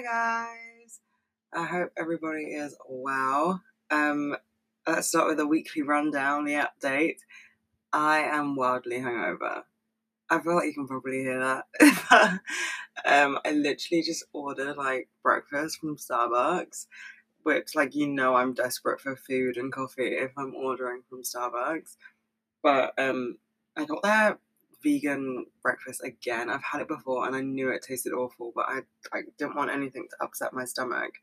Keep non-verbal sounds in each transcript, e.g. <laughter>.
Hi guys. I hope everybody is well. Um, let's start with a weekly rundown, the update. I am wildly hungover. I feel like you can probably hear that. <laughs> um, I literally just ordered like breakfast from Starbucks, which like you know I'm desperate for food and coffee if I'm ordering from Starbucks. But um, I got there vegan breakfast again. I've had it before and I knew it tasted awful, but I, I didn't want anything to upset my stomach.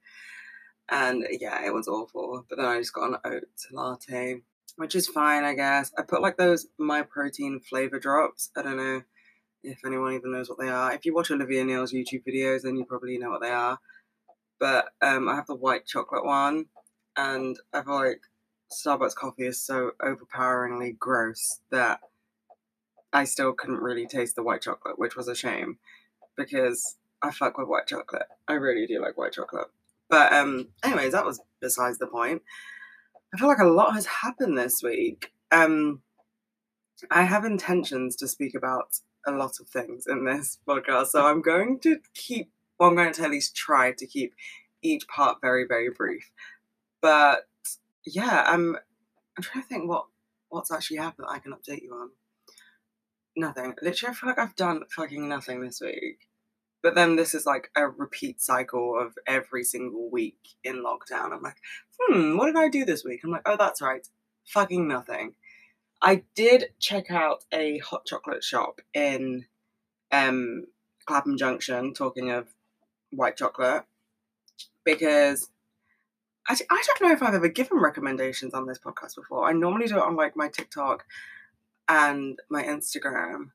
And yeah, it was awful. But then I just got an oat latte, which is fine, I guess. I put like those my protein flavor drops. I don't know if anyone even knows what they are. If you watch Olivia Neill's YouTube videos, then you probably know what they are. But um, I have the white chocolate one, and I feel like Starbucks coffee is so overpoweringly gross that I still couldn't really taste the white chocolate, which was a shame because I fuck with white chocolate. I really do like white chocolate. But um, anyways, that was besides the point. I feel like a lot has happened this week. Um, I have intentions to speak about a lot of things in this <laughs> podcast, so I'm going to keep. Well, I'm going to at least try to keep each part very, very brief. But yeah, I'm. I'm trying to think what what's actually happened I can update you on nothing. Literally, I feel like I've done fucking nothing this week. But then this is like a repeat cycle of every single week in lockdown. I'm like, hmm, what did I do this week? I'm like, oh, that's right, fucking nothing. I did check out a hot chocolate shop in um, Clapham Junction, talking of white chocolate, because I, I don't know if I've ever given recommendations on this podcast before. I normally do it on like my TikTok and my Instagram.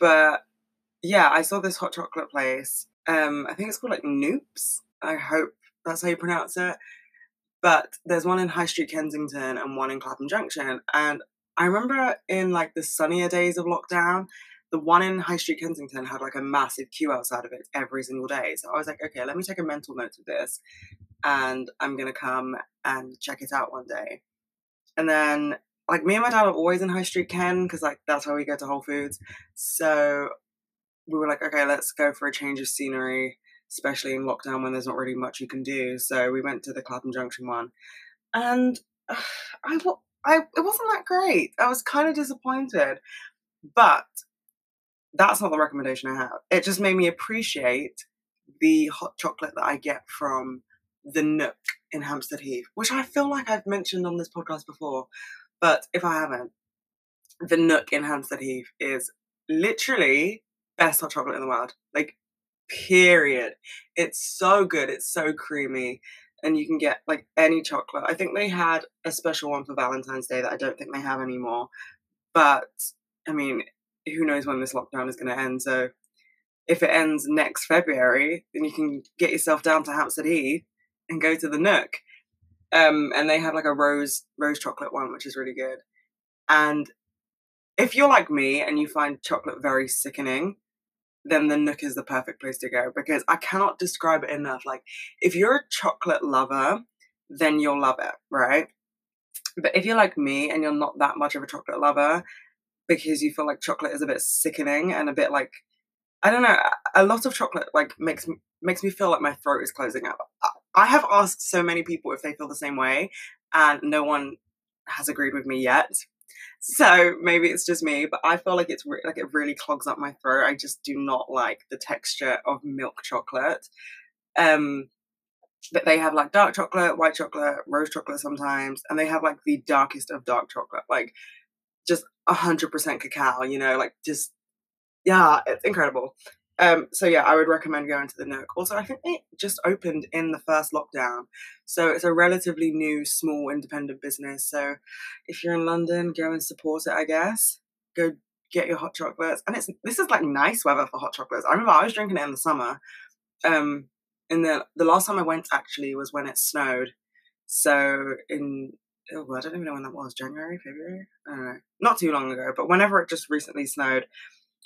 But yeah, I saw this hot chocolate place. Um, I think it's called like Knoops. I hope that's how you pronounce it. But there's one in High Street Kensington and one in Clapham Junction. And I remember in like the sunnier days of lockdown, the one in High Street Kensington had like a massive queue outside of it every single day. So I was like, okay, let me take a mental note of this and I'm gonna come and check it out one day. And then like me and my dad are always in High Street Ken because like that's where we go to Whole Foods. So we were like, okay, let's go for a change of scenery, especially in lockdown when there's not really much you can do. So we went to the Clapham Junction one, and uh, <sighs> I, I it wasn't that great. I was kind of disappointed, but that's not the recommendation I have. It just made me appreciate the hot chocolate that I get from the Nook in Hampstead Heath, which I feel like I've mentioned on this podcast before. But if I haven't, the Nook in Hampstead Heath is literally best hot chocolate in the world. Like, period. It's so good. It's so creamy. And you can get like any chocolate. I think they had a special one for Valentine's Day that I don't think they have anymore. But I mean, who knows when this lockdown is going to end. So if it ends next February, then you can get yourself down to Hampstead Heath and go to the Nook. Um, and they have like a rose rose chocolate one, which is really good. And if you're like me and you find chocolate very sickening, then the Nook is the perfect place to go because I cannot describe it enough. Like, if you're a chocolate lover, then you'll love it, right? But if you're like me and you're not that much of a chocolate lover because you feel like chocolate is a bit sickening and a bit like I don't know, a lot of chocolate like makes makes me feel like my throat is closing up. I have asked so many people if they feel the same way, and no one has agreed with me yet. So maybe it's just me, but I feel like it's re- like it really clogs up my throat. I just do not like the texture of milk chocolate. Um, but they have like dark chocolate, white chocolate, rose chocolate sometimes, and they have like the darkest of dark chocolate, like just hundred percent cacao. You know, like just yeah, it's incredible. Um, so yeah, I would recommend going to the Nook. Also, I think it just opened in the first lockdown, so it's a relatively new, small, independent business. So if you're in London, go and support it. I guess go get your hot chocolates, and it's this is like nice weather for hot chocolates. I remember I was drinking it in the summer, um, and the the last time I went actually was when it snowed. So in oh, I don't even know when that was January, February. I don't know, not too long ago, but whenever it just recently snowed,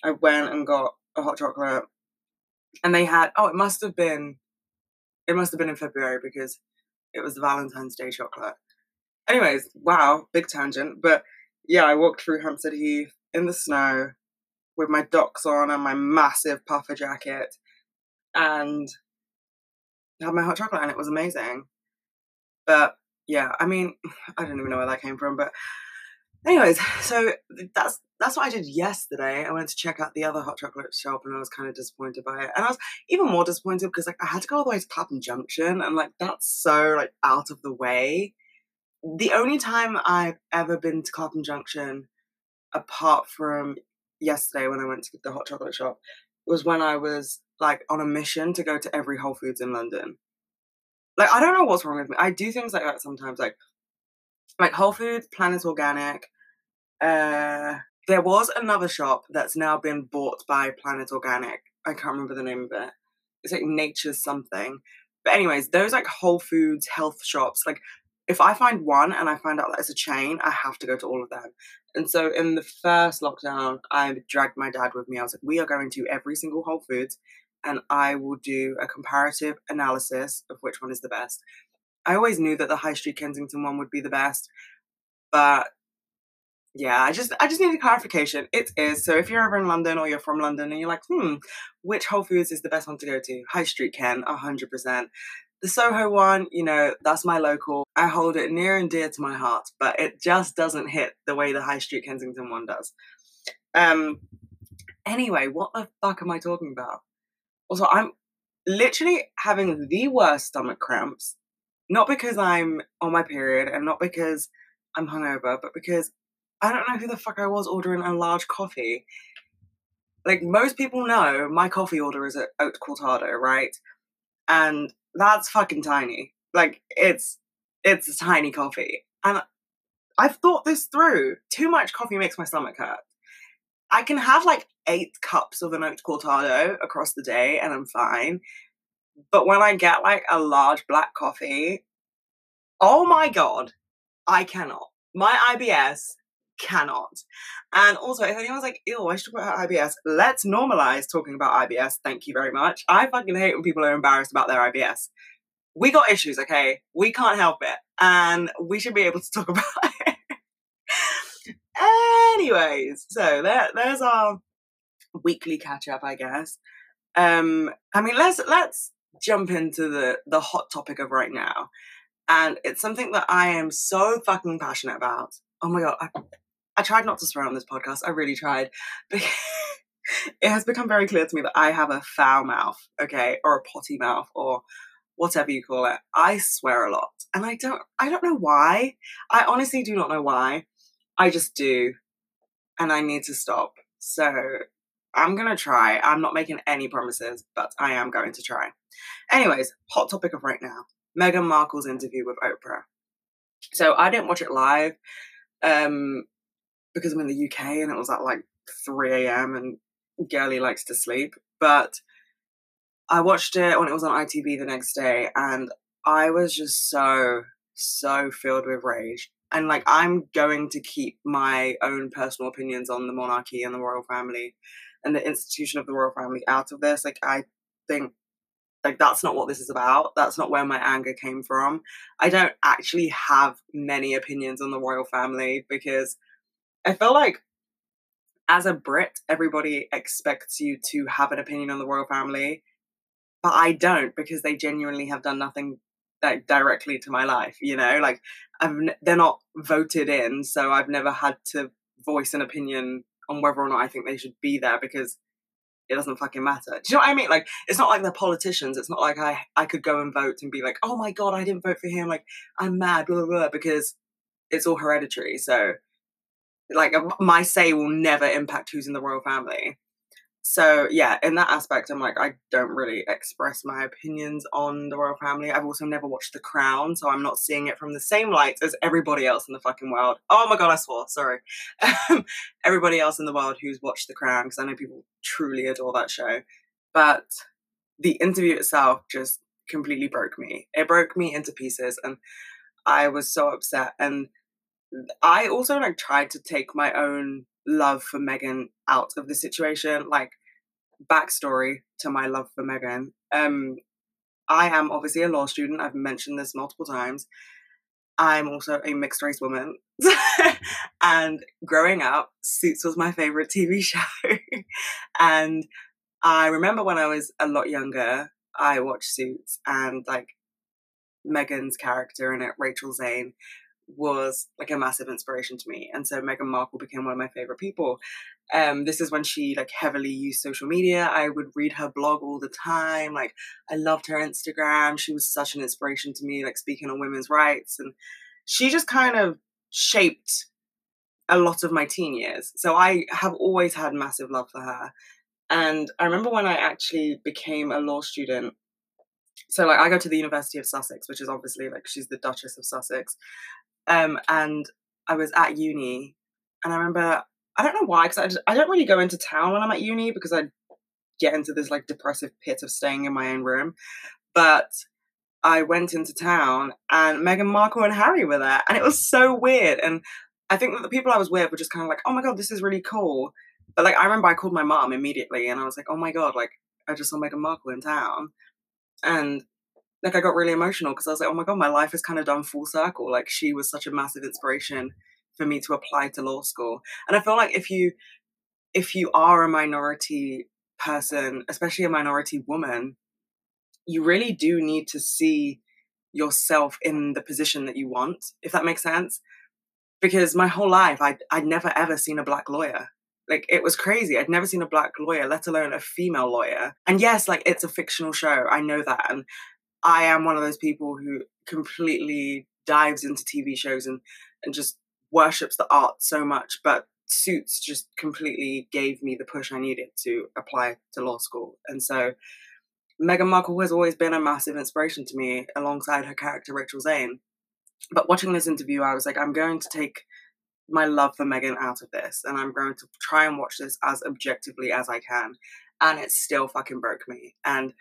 I went and got a hot chocolate, and they had oh, it must have been, it must have been in February because it was the Valentine's Day chocolate. Anyways, wow, big tangent, but yeah, I walked through Hampstead Heath in the snow with my docs on and my massive puffer jacket, and had my hot chocolate and it was amazing. But yeah, I mean, <sighs> I don't even know where that came from, but anyways, so that's that's what I did yesterday. I went to check out the other hot chocolate shop and I was kind of disappointed by it. And I was even more disappointed because like I had to go all the way to Clapham Junction and like that's so like out of the way. The only time I've ever been to Clapham Junction apart from yesterday when I went to the hot chocolate shop was when I was like on a mission to go to every Whole Foods in London. Like I don't know what's wrong with me. I do things like that sometimes, like like Whole Foods, Planet Organic. Uh, there was another shop that's now been bought by Planet Organic. I can't remember the name of it. It's like Nature's something. But anyways, those like Whole Foods health shops, like if I find one and I find out that it's a chain, I have to go to all of them. And so in the first lockdown, I dragged my dad with me. I was like, we are going to every single Whole Foods and I will do a comparative analysis of which one is the best. I always knew that the High Street Kensington one would be the best, but yeah, I just I just need a clarification. It is. So if you're ever in London or you're from London and you're like, hmm, which Whole Foods is the best one to go to? High Street Ken, hundred percent. The Soho one, you know, that's my local. I hold it near and dear to my heart, but it just doesn't hit the way the High Street Kensington one does. Um. Anyway, what the fuck am I talking about? Also, I'm literally having the worst stomach cramps. Not because I'm on my period and not because I'm hungover, but because I don't know who the fuck I was ordering a large coffee. Like most people know, my coffee order is an oat cortado, right? And that's fucking tiny. Like it's it's a tiny coffee. And I've thought this through. Too much coffee makes my stomach hurt. I can have like eight cups of an oat cortado across the day and I'm fine. But when I get like a large black coffee, oh my god, I cannot. My IBS cannot. And also, if anyone's like, ew, I should talk about IBS, let's normalize talking about IBS. Thank you very much. I fucking hate when people are embarrassed about their IBS. We got issues, okay? We can't help it. And we should be able to talk <laughs> about it. Anyways, so there, there's our weekly catch up, I guess. Um, I mean, let's let's jump into the the hot topic of right now, and it's something that I am so fucking passionate about. Oh my god, I, I tried not to swear on this podcast. I really tried. <laughs> But it has become very clear to me that I have a foul mouth, okay, or a potty mouth, or whatever you call it. I swear a lot, and I don't. I don't know why. I honestly do not know why. I just do, and I need to stop. So I'm gonna try. I'm not making any promises, but I am going to try. Anyways, hot topic of right now Meghan Markle's interview with Oprah. So I didn't watch it live um, because I'm in the UK and it was at like 3 a.m. and girly likes to sleep. But I watched it when it was on ITV the next day and I was just so, so filled with rage. And like, I'm going to keep my own personal opinions on the monarchy and the royal family and the institution of the royal family out of this. Like, I think like that's not what this is about. That's not where my anger came from. I don't actually have many opinions on the royal family because I feel like as a Brit, everybody expects you to have an opinion on the royal family, but I don't because they genuinely have done nothing like directly to my life. You know, like I've they're not voted in, so I've never had to voice an opinion on whether or not I think they should be there because it doesn't fucking matter. Do you know what I mean? Like, it's not like they're politicians. It's not like I I could go and vote and be like, oh my god, I didn't vote for him. Like, I'm mad, blah blah blah, because it's all hereditary. So, like, my say will never impact who's in the royal family so yeah, in that aspect, I'm like, I don't really express my opinions on the royal family. I've also never watched The Crown, so I'm not seeing it from the same light as everybody else in the fucking world. Oh my god, I swore. Sorry. <laughs> everybody else in the world who's watched The Crown, because I know people truly adore that show. But the interview itself just completely broke me. It broke me into pieces, and I was so upset. And I also like tried to take my own love for Meghan out of the situation. Like backstory to my love for Meghan. Um, I am obviously a law student. I've mentioned this multiple times. I'm also a mixed race woman. <laughs> and growing up, Suits was my favorite TV <laughs> show. and I remember when I was a lot younger, I watched Suits and like Meghan's character in it, Rachel Zane, was like a massive inspiration to me. And so Meghan Markle became one of my favorite people. Um, this is when she like heavily used social media. I would read her blog all the time. Like I loved her Instagram. She was such an inspiration to me, like speaking on women's rights. And she just kind of shaped a lot of my teen years. So I have always had massive love for her. And I remember when I actually became a law student. So like I go to the University of Sussex, which is obviously like she's the Duchess of Sussex. Um, and I was at uni, and I remember I don't know why because I, I don't really go into town when I'm at uni because I get into this like depressive pit of staying in my own room. But I went into town and Meghan Markle and Harry were there, and it was so weird. And I think that the people I was with were just kind of like, "Oh my god, this is really cool." But like, I remember I called my mom immediately, and I was like, "Oh my god, like I just saw Meghan Markle in town," and like I got really emotional because I was like, "Oh my god, my life has kind of done full circle." Like she was such a massive inspiration for me to apply to law school, and I feel like if you if you are a minority person, especially a minority woman, you really do need to see yourself in the position that you want, if that makes sense. Because my whole life, I'd, I'd never ever seen a black lawyer. Like, it was crazy. I'd never seen a black lawyer, let alone a female lawyer. And yes, like, it's a fictional show. I know that. And I am one of those people who completely dives into TV shows and, and just worships the art so much. But Suits just completely gave me the push I needed to apply to law school. And so Meghan Markle has always been a massive inspiration to me alongside her character Rachel Zane. But watching this interview, I was like, I'm going to take my love for Meghan out of this and I'm going to try and watch this as objectively as I can. And it still fucking broke me. And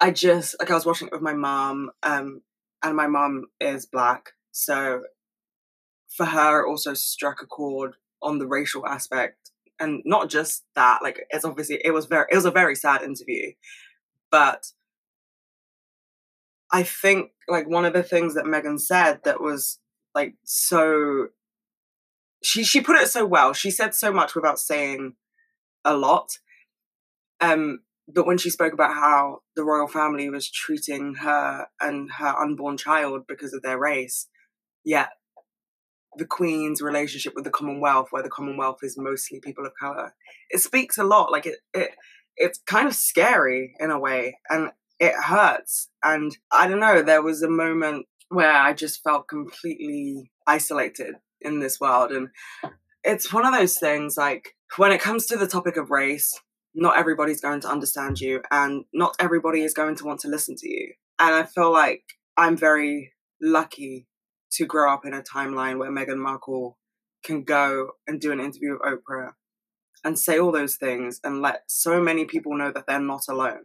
I just, like, I was watching it with my mom, um, and my mom is black. So for her, it also struck a chord on the racial aspect. And not just that, like, it's obviously, it was very, it was a very sad interview but I think like one of the things that Meghan said that was like so she she put it so well. She said so much without saying a lot. Um but when she spoke about how the royal family was treating her and her unborn child because of their race, yet the Queen's relationship with the Commonwealth, where the Commonwealth is mostly people of color, it speaks a lot. Like it, it it's kind of scary in a way and it hurts. And I don't know, there was a moment where I just felt completely isolated in this world. And it's one of those things like when it comes to the topic of race, not everybody's going to understand you and not everybody is going to want to listen to you. And I feel like I'm very lucky to grow up in a timeline where Meghan Markle can go and do an interview with Oprah and say all those things and let so many people know that they're not alone.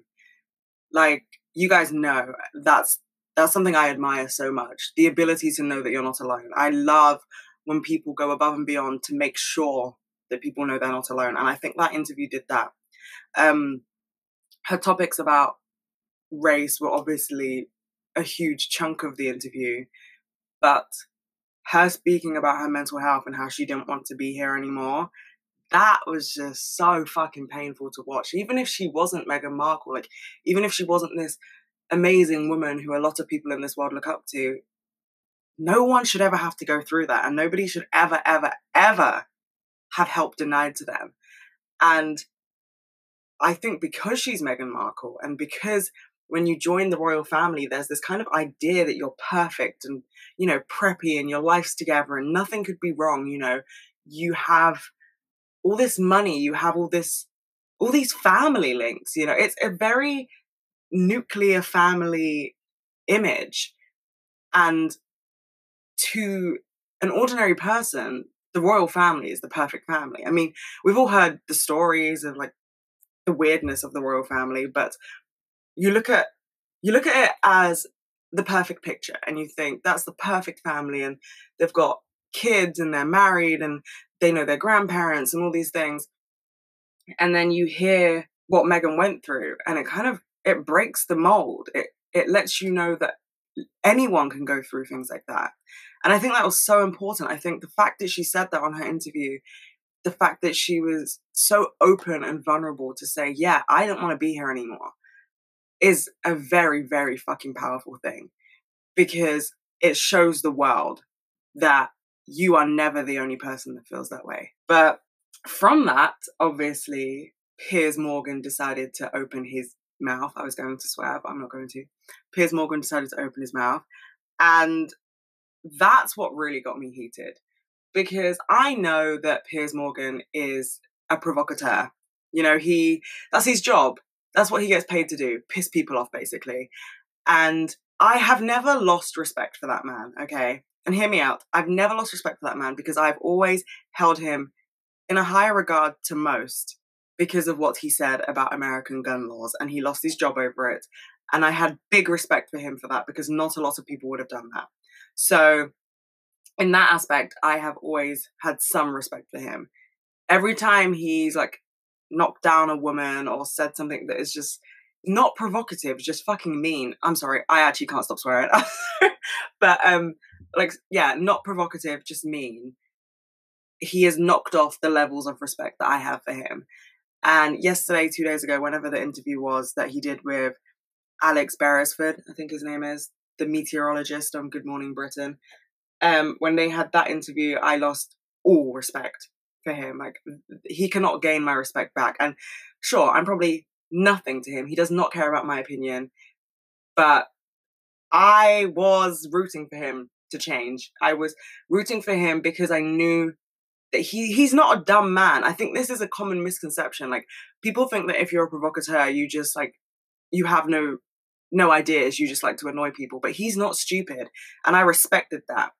Like you guys know that's that's something I admire so much. The ability to know that you're not alone. I love when people go above and beyond to make sure that people know they're not alone. And I think that interview did that. Um, her topics about race were obviously a huge chunk of the interview, but her speaking about her mental health and how she didn't want to be here anymore that was just so fucking painful to watch. Even if she wasn't Meghan Markle, like even if she wasn't this amazing woman who a lot of people in this world look up to, no one should ever have to go through that, and nobody should ever, ever, ever have help denied to them. And I think because she's Meghan Markle, and because when you join the royal family, there's this kind of idea that you're perfect and, you know, preppy and your life's together and nothing could be wrong. You know, you have all this money, you have all this, all these family links. You know, it's a very nuclear family image. And to an ordinary person, the royal family is the perfect family. I mean, we've all heard the stories of like the weirdness of the royal family, but you look at you look at it as the perfect picture and you think that's the perfect family and they've got kids and they're married and they know their grandparents and all these things. And then you hear what Meghan went through and it kind of it breaks the mold. It it lets you know that anyone can go through things like that. And I think that was so important. I think the fact that she said that on her interview, the fact that she was so open and vulnerable to say, "Yeah, I don't want to be here anymore." is a very, very fucking powerful thing because it shows the world that you are never the only person that feels that way. But from that, obviously, Piers Morgan decided to open his mouth. I was going to swear, but I'm not going to. Piers Morgan decided to open his mouth. And that's what really got me heated because I know that Piers Morgan is a provocateur. You know, he that's his job. That's what he gets paid to do, piss people off basically. And I have never lost respect for that man, okay? And hear me out. I've never lost respect for that man because I've always held him in a higher regard to most because of what he said about American gun laws and he lost his job over it. And I had big respect for him for that because not a lot of people would have done that. So, in that aspect, I have always had some respect for him. Every time he's like knocked down a woman or said something that is just not provocative, just fucking mean. I'm sorry, I actually can't stop swearing. <laughs> but um like yeah, not provocative, just mean. He has knocked off the levels of respect that I have for him. And yesterday, two days ago, whenever the interview was that he did with Alex Beresford, I think his name is, the meteorologist on Good Morning Britain, um, when they had that interview, I lost all respect for him. Like he cannot gain my respect back. And sure, I'm probably nothing to him. He does not care about my opinion. But I was rooting for him to change. I was rooting for him because I knew that he he's not a dumb man. I think this is a common misconception. Like people think that if you're a provocateur, you just like you have no no ideas, you just like to annoy people. But he's not stupid. And I respected that.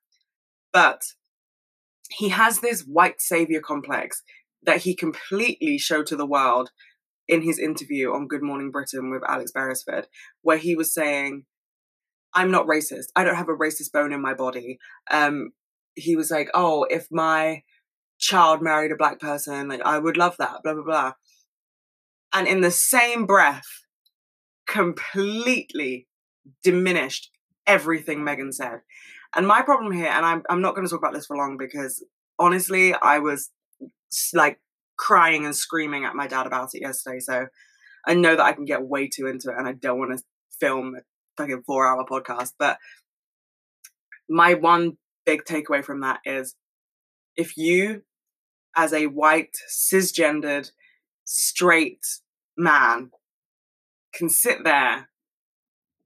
But he has this white savior complex that he completely showed to the world in his interview on Good Morning Britain with Alex Beresford, where he was saying, I'm not racist. I don't have a racist bone in my body. Um, he was like, Oh, if my child married a black person, like I would love that, blah, blah, blah. And in the same breath, completely diminished everything Meghan said. And my problem here, and I'm I'm not going to talk about this for long because honestly, I was like crying and screaming at my dad about it yesterday. So I know that I can get way too into it, and I don't want to film a fucking four hour podcast. But my one big takeaway from that is if you, as a white, cisgendered, straight man, can sit there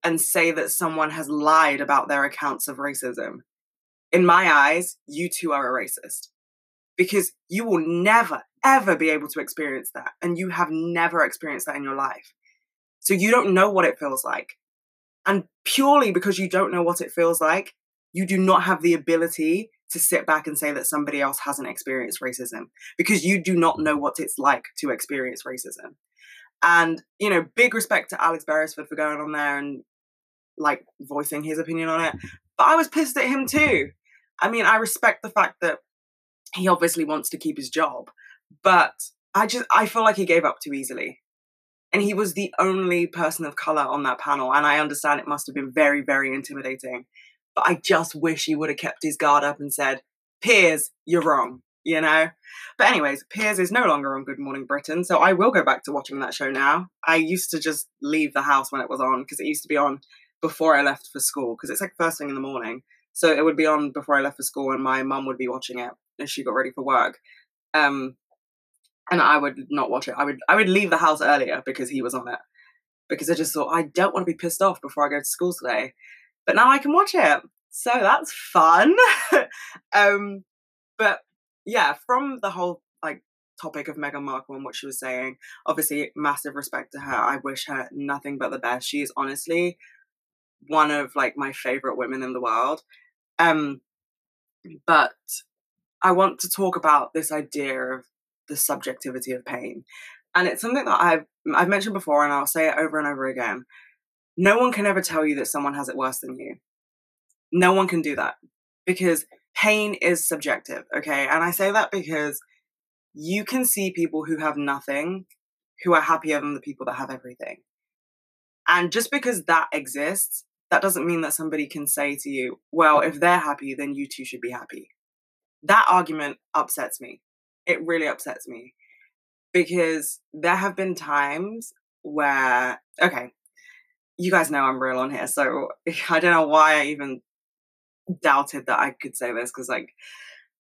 and say that someone has lied about their accounts of racism, in my eyes, you two are a racist. Because you will never, ever be able to experience that. And you have never experienced that in your life. So you don't know what it feels like. And purely because you don't know what it feels like, you do not have the ability to sit back and say that somebody else hasn't experienced racism because you do not know what it's like to experience racism. And, you know, big respect to Alex Beresford for going on there and like voicing his opinion on it. But I was pissed at him too. I mean, I respect the fact that he obviously wants to keep his job, but I just I feel like he gave up too easily. And he was the only person of color on that panel, and I understand it must have been very, very intimidating. But I just wish he would have kept his guard up and said, Piers, you're wrong, you know? But, anyways, Piers is no longer on Good Morning Britain, so I will go back to watching that show now. I used to just leave the house when it was on because it used to be on before I left for school because it's like first thing in the morning. So it would be on before I left for school, and my mum would be watching it as she got ready for work. Um, and I would not watch it. I would I would leave the house earlier because he was on it because I just thought I don't want to be pissed off before I go to school today. But now I can watch it, so that's fun. <laughs> um, but yeah, from the whole like topic of Meghan Markle and what she was saying, obviously massive respect to her. I wish her nothing but the best. She is honestly one of like my favorite women in the world. Um, but I want to talk about this idea of the subjectivity of pain. And it's something that I've I've mentioned before and I'll say it over and over again. No one can ever tell you that someone has it worse than you. No one can do that because pain is subjective, okay? And I say that because you can see people who have nothing who are happier than the people that have everything. And just because that exists that doesn't mean that somebody can say to you, well, if they're happy, then you too should be happy. That argument upsets me. It really upsets me because there have been times where, okay, you guys know I'm real on here, so <laughs> I don't know why I even doubted that I could say this because, like,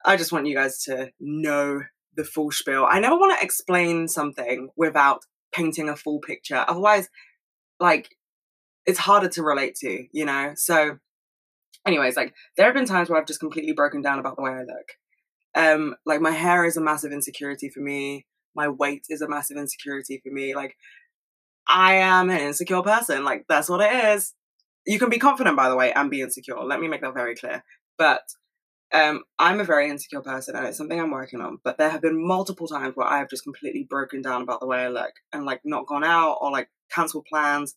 I just want you guys to know the full spiel. I never want to explain something without painting a full picture. Otherwise, like, it's harder to relate to, you know? So, anyways, like, there have been times where I've just completely broken down about the way I look. Um, like, my hair is a massive insecurity for me. My weight is a massive insecurity for me. Like, I am an insecure person. Like, that's what it is. You can be confident, by the way, and be insecure. Let me make that very clear. But um, I'm a very insecure person and it's something I'm working on. But there have been multiple times where I have just completely broken down about the way I look and like not gone out or like cancelled plans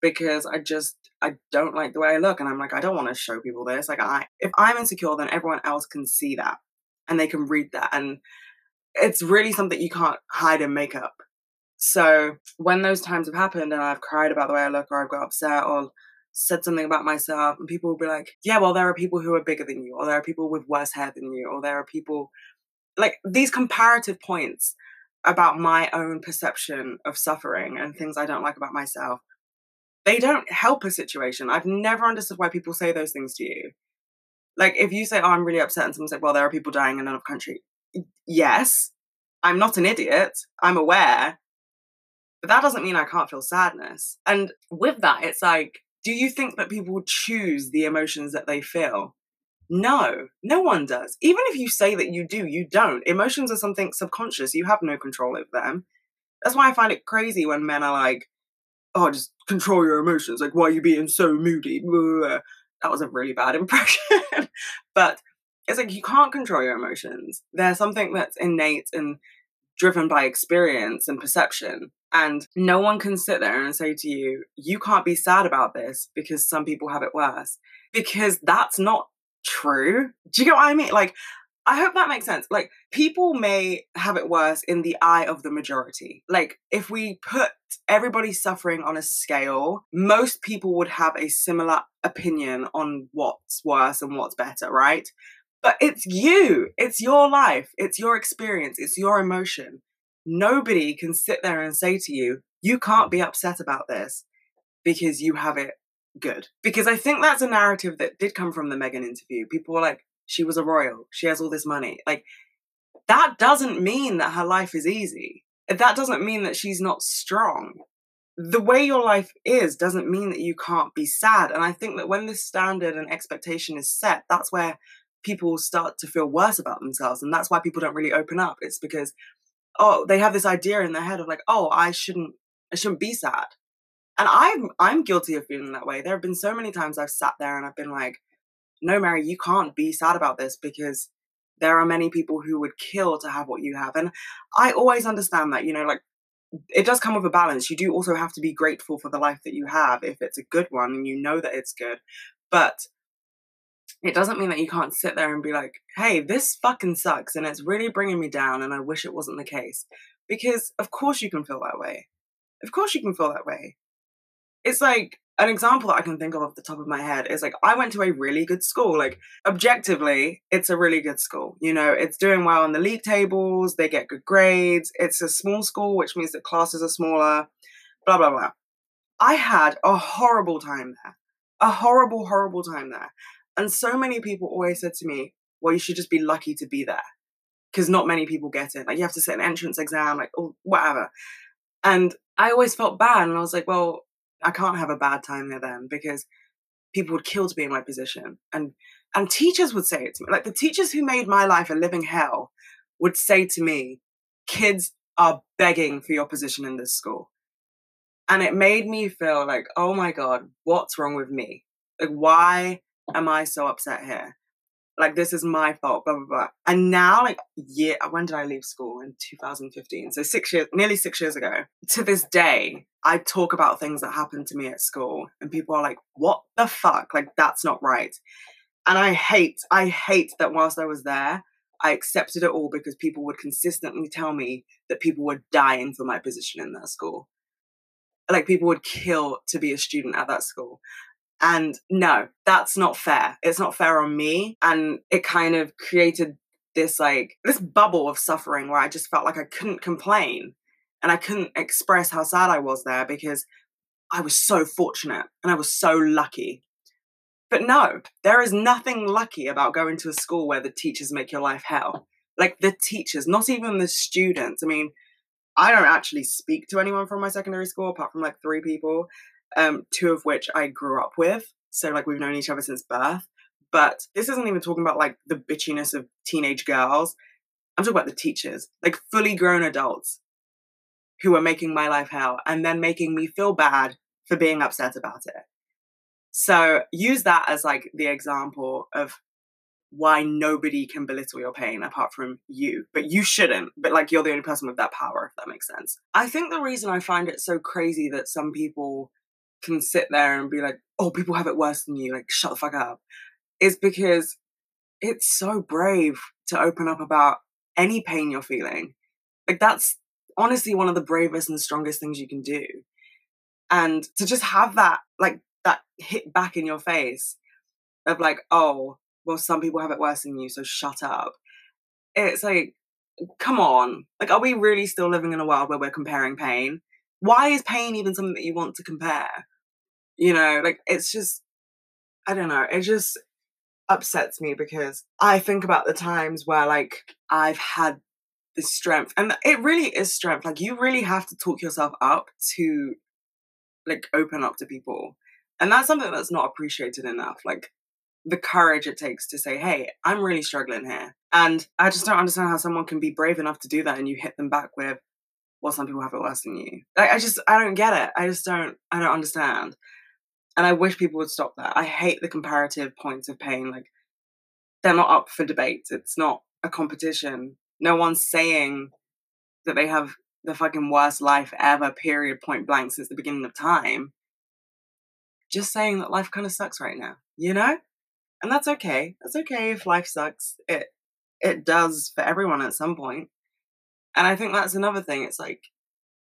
because I just I don't like the way I look and I'm like I don't want to show people this. Like I if I'm insecure then everyone else can see that and they can read that and it's really something you can't hide in makeup. So when those times have happened and I've cried about the way I look or I've got upset or said something about myself and people will be like, yeah, well, there are people who are bigger than you, or there are people with worse hair than you, or there are people like these comparative points about my own perception of suffering and things I don't like about myself. They don't help a situation. I've never understood why people say those things to you. Like if you say, "Oh, I'm really upset," and someone's like, "Well, there are people dying in another country." Yes, I'm not an idiot. I'm aware, but that doesn't mean I can't feel sadness. And with that, it's like do you think that people choose the emotions that they feel? No, no one does. Even if you say that you do, you don't. Emotions are something subconscious. You have no control over them. That's why I find it crazy when men are like, oh, just control your emotions. Like, why are you being so moody? That was a really bad <laughs> impression. but it's like you can't control your emotions. They're something that's innate and driven by experience and perception. And no one can sit there and say to you, you can't be sad about this because some people have it worse. Because that's not true. Do you get what I mean? Like, I hope that makes sense. Like, people may have it worse in the eye of the majority. Like, if we put everybody suffering on a scale, most people would have a similar opinion on what's worse and what's better, right? But it's you, it's your life, it's your experience, it's your emotion nobody can sit there and say to you, you can't be upset about this because you have it good. Because I think that's a narrative that did come from the Meghan interview. People were like, she was a royal, she has all this money. Like, that doesn't mean that her life is easy. That doesn't mean that she's not strong. The way your life is doesn't mean that you can't be sad. And I think that when this standard and expectation is set, that's where people start to feel worse about themselves. And that's why people don't really open up. It's because oh, they have this idea in their head of like, oh, I shouldn't, I shouldn't be sad. And I'm, I'm guilty of feeling that way. There have been so many times I've sat there and I've been like, no, Mary, you can't be sad about this because there are many people who would kill to have what you have. And I always understand that, you know, like it does come with a balance. You do also have to be grateful for the life that you have if it's a good one and you know that it's good. But it doesn't mean that you can't sit there and be like, hey, this fucking sucks and it's really bringing me down and I wish it wasn't the case. Because of course you can feel that way. Of course you can feel that way. It's like an example that I can think of off the top of my head is like I went to a really good school. Like objectively, it's a really good school. You know, it's doing well on the league tables, they get good grades. It's a small school, which means that classes are smaller, blah blah blah. I had a horrible time there. A horrible, horrible time there. And so many people always said to me, well, you should just be lucky to be there. Because not many people get it. Like you have to sit an entrance exam, like or whatever. And I always felt bad. And I was like, well, I can't have a bad time there then because people would kill to be in my position. And and teachers would say it to me. Like the teachers who made my life a living hell would say to me, kids are begging for your position in this school. And it made me feel like, oh my God, what's wrong with me? Like, why am I so upset here? Like this is my fault, blah blah blah. And now, like, yeah, when did I leave school? In 2015. So six years, nearly six years ago. To this day, I talk about things that happened to me at school, and people are like, "What the fuck? Like that's not right." And I hate, I hate that whilst I was there, I accepted it all because people would consistently tell me that people were dying for my position in that school. Like people would kill to be a student at that school. And no, that's not fair. It's not fair on me. And it kind of created this like this bubble of suffering where I just felt like I couldn't complain and I couldn't express how sad I was there because I was so fortunate and I was so lucky. But no, there is nothing lucky about going to a school where the teachers make your life hell. Like the teachers, not even the students. I mean, I don't actually speak to anyone from my secondary school apart from like three people, um, two of which I grew up with. So like we've known each other since birth. But this isn't even talking about like the bitchiness of teenage girls. I'm talking about the teachers, like fully grown adults who are making my life hell and then making me feel bad for being upset about it. So use that as like the example of why nobody can belittle your pain apart from you. But you shouldn't. But like you're the only person with that power, if that makes sense. I think the reason I find it so crazy that some people can sit there and be like, oh, people have it worse than you, like shut the fuck up, is because it's so brave to open up about any pain you're feeling. Like that's honestly one of the bravest and strongest things you can do. And to just have that, like, that hit back in your face of, like, oh, well, some people have it worse than you, so shut up. It's like, come on. Like, are we really still living in a world where we're comparing pain? Why is pain even something that you want to compare? You know, like, it's just, I don't know. It just upsets me because I think about the times where, like, I've had this strength and it really is strength like you really have to talk yourself up to like open up to people and that's something that's not appreciated enough like the courage it takes to say hey i'm really struggling here and i just don't understand how someone can be brave enough to do that and you hit them back with well some people have it worse than you like i just i don't get it i just don't i don't understand and i wish people would stop that i hate the comparative points of pain like they're not up for debate it's not a competition no one's saying that they have the fucking worst life ever, period, point blank, since the beginning of time. Just saying that life kind of sucks right now, you know? And that's okay. That's okay if life sucks. It it does for everyone at some point. And I think that's another thing. It's like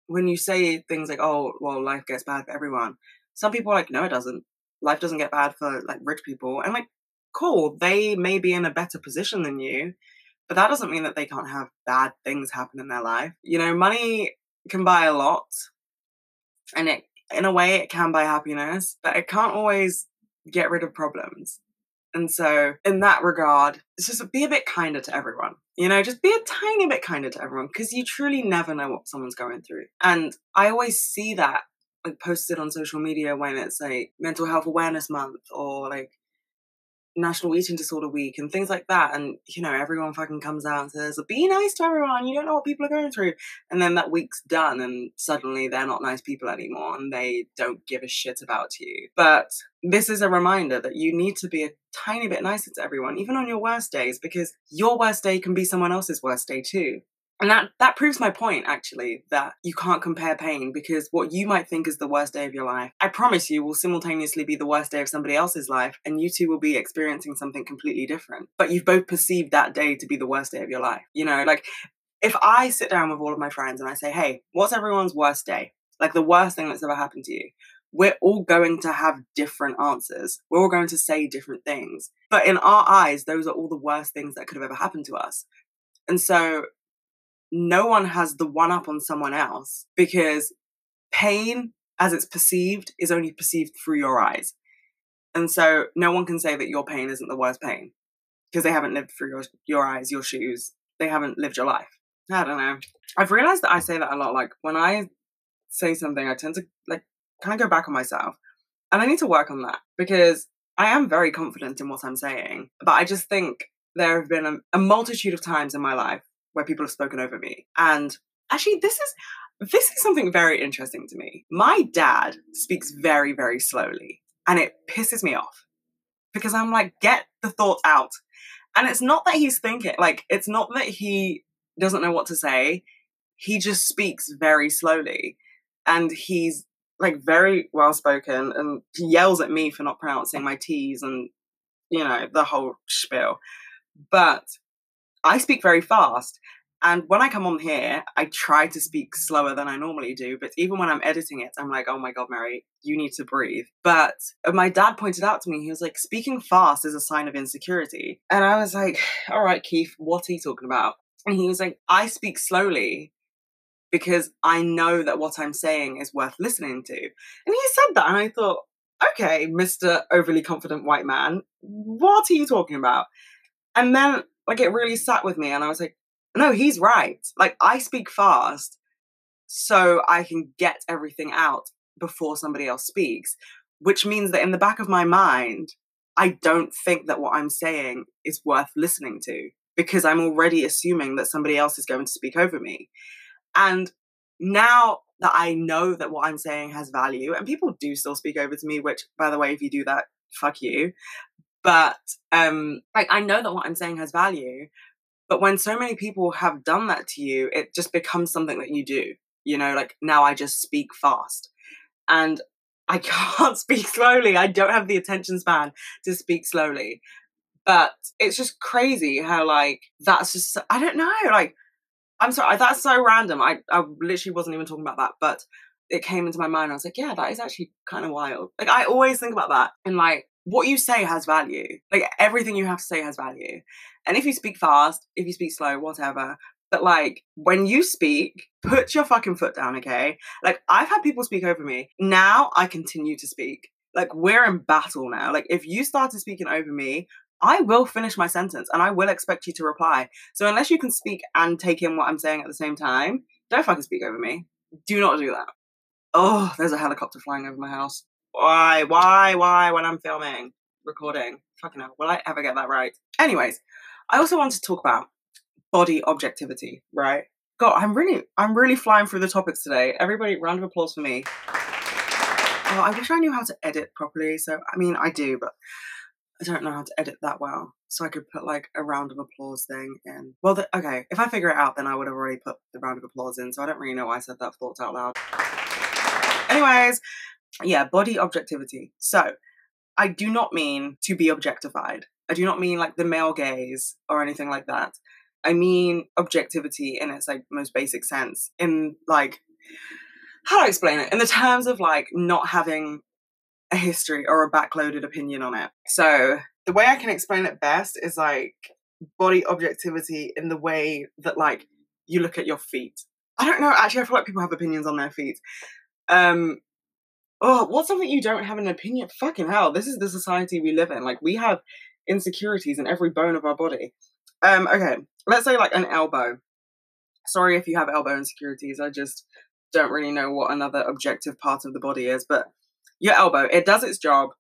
when you say things like, "Oh, well, life gets bad for everyone." Some people are like, "No, it doesn't. Life doesn't get bad for like rich people." And like, cool, they may be in a better position than you, but that doesn't mean that they can't have bad things happen in their life. You know, money can buy a lot and it in a way it can buy happiness, but it can't always get rid of problems. And so, in that regard, it's just be a bit kinder to everyone. You know, just be a tiny bit kinder to everyone because you truly never know what someone's going through. And I always see that like posted on social media when it's like mental health awareness month or like National Eating Disorder Week and things like that. And, you know, everyone fucking comes out and says, be nice to everyone. You don't know what people are going through. And then that week's done and suddenly they're not nice people anymore and they don't give a shit about you. But this is a reminder that you need to be a tiny bit nicer to everyone, even on your worst days, because your worst day can be someone else's worst day too. And that, that proves my point, actually, that you can't compare pain because what you might think is the worst day of your life, I promise you will simultaneously be the worst day of somebody else's life, and you two will be experiencing something completely different. But you've both perceived that day to be the worst day of your life. You know, like if I sit down with all of my friends and I say, hey, what's everyone's worst day? Like the worst thing that's ever happened to you. We're all going to have different answers. We're all going to say different things. But in our eyes, those are all the worst things that could have ever happened to us. And so no one has the one up on someone else because pain as it's perceived is only perceived through your eyes. And so no one can say that your pain isn't the worst pain because they haven't lived through your, your eyes, your shoes. They haven't lived your life. I don't know. I've realized that I say that a lot. Like when I say something, I tend to like kind of go back on myself. And I need to work on that because I am very confident in what I'm saying. But I just think there have been a, a multitude of times in my life where people have spoken over me. And actually, this is this is something very interesting to me. My dad speaks very, very slowly, and it pisses me off because I'm like, get the thought out. And it's not that he's thinking, like, it's not that he doesn't know what to say. He just speaks very slowly. And he's like very well spoken and he yells at me for not pronouncing my T's and, you know, the whole spiel. But I speak very fast. And when I come on here, I try to speak slower than I normally do. But even when I'm editing it, I'm like, oh my God, Mary, you need to breathe. But uh, my dad pointed out to me, he was like, speaking fast is a sign of insecurity. And I was like, <sighs> all right, Keith, what are you talking about? And he was like, I speak slowly because I know that what I'm saying is worth listening to. And he said that, and I thought, okay, Mr. Overly Confident White Man, what are you talking about? And then, like, it really sat with me, and I was like, no, he's right. Like, I speak fast so I can get everything out before somebody else speaks, which means that in the back of my mind, I don't think that what I'm saying is worth listening to because I'm already assuming that somebody else is going to speak over me. And now that I know that what I'm saying has value, and people do still speak over to me, which, by the way, if you do that, fuck you. But um, like I know that what I'm saying has value, but when so many people have done that to you, it just becomes something that you do. You know, like now I just speak fast, and I <laughs> can't speak slowly. I don't have the attention span to speak slowly. But it's just crazy how like that's just I don't know like I'm sorry, that's so random. I, I literally wasn't even talking about that, but it came into my mind. I was like, yeah, that is actually kind of wild. Like, I always think about that. And like, what you say has value. Like, everything you have to say has value. And if you speak fast, if you speak slow, whatever. But like, when you speak, put your fucking foot down, okay? Like, I've had people speak over me. Now I continue to speak. Like, we're in battle now. Like, if you started speaking over me, I will finish my sentence and I will expect you to reply. So unless you can speak and take in what I'm saying at the same time, don't fucking speak over me. Do not do that. Oh, there's a helicopter flying over my house. Why, why, why when I'm filming, recording? Fucking hell, will I ever get that right? Anyways, I also want to talk about body objectivity, right? God, I'm really, I'm really flying through the topics today. Everybody, round of applause for me. Oh, I wish I knew how to edit properly. So, I mean, I do, but I don't know how to edit that well. So I could put like a round of applause thing in. Well, the, okay, if I figure it out, then I would have already put the round of applause in. So I don't really know why I said that thought out loud. Anyways, yeah, body objectivity. So I do not mean to be objectified. I do not mean like the male gaze or anything like that. I mean objectivity in its like most basic sense. In like, how do I explain it? In the terms of like not having a history or a backloaded opinion on it. So the way I can explain it best is like body objectivity in the way that like you look at your feet. I don't know, actually I feel like people have opinions on their feet. Um oh, what's something you don't have an opinion? Fucking hell, this is the society we live in. Like we have insecurities in every bone of our body. Um, okay, let's say like an elbow. Sorry if you have elbow insecurities. I just don't really know what another objective part of the body is, but your elbow, it does its job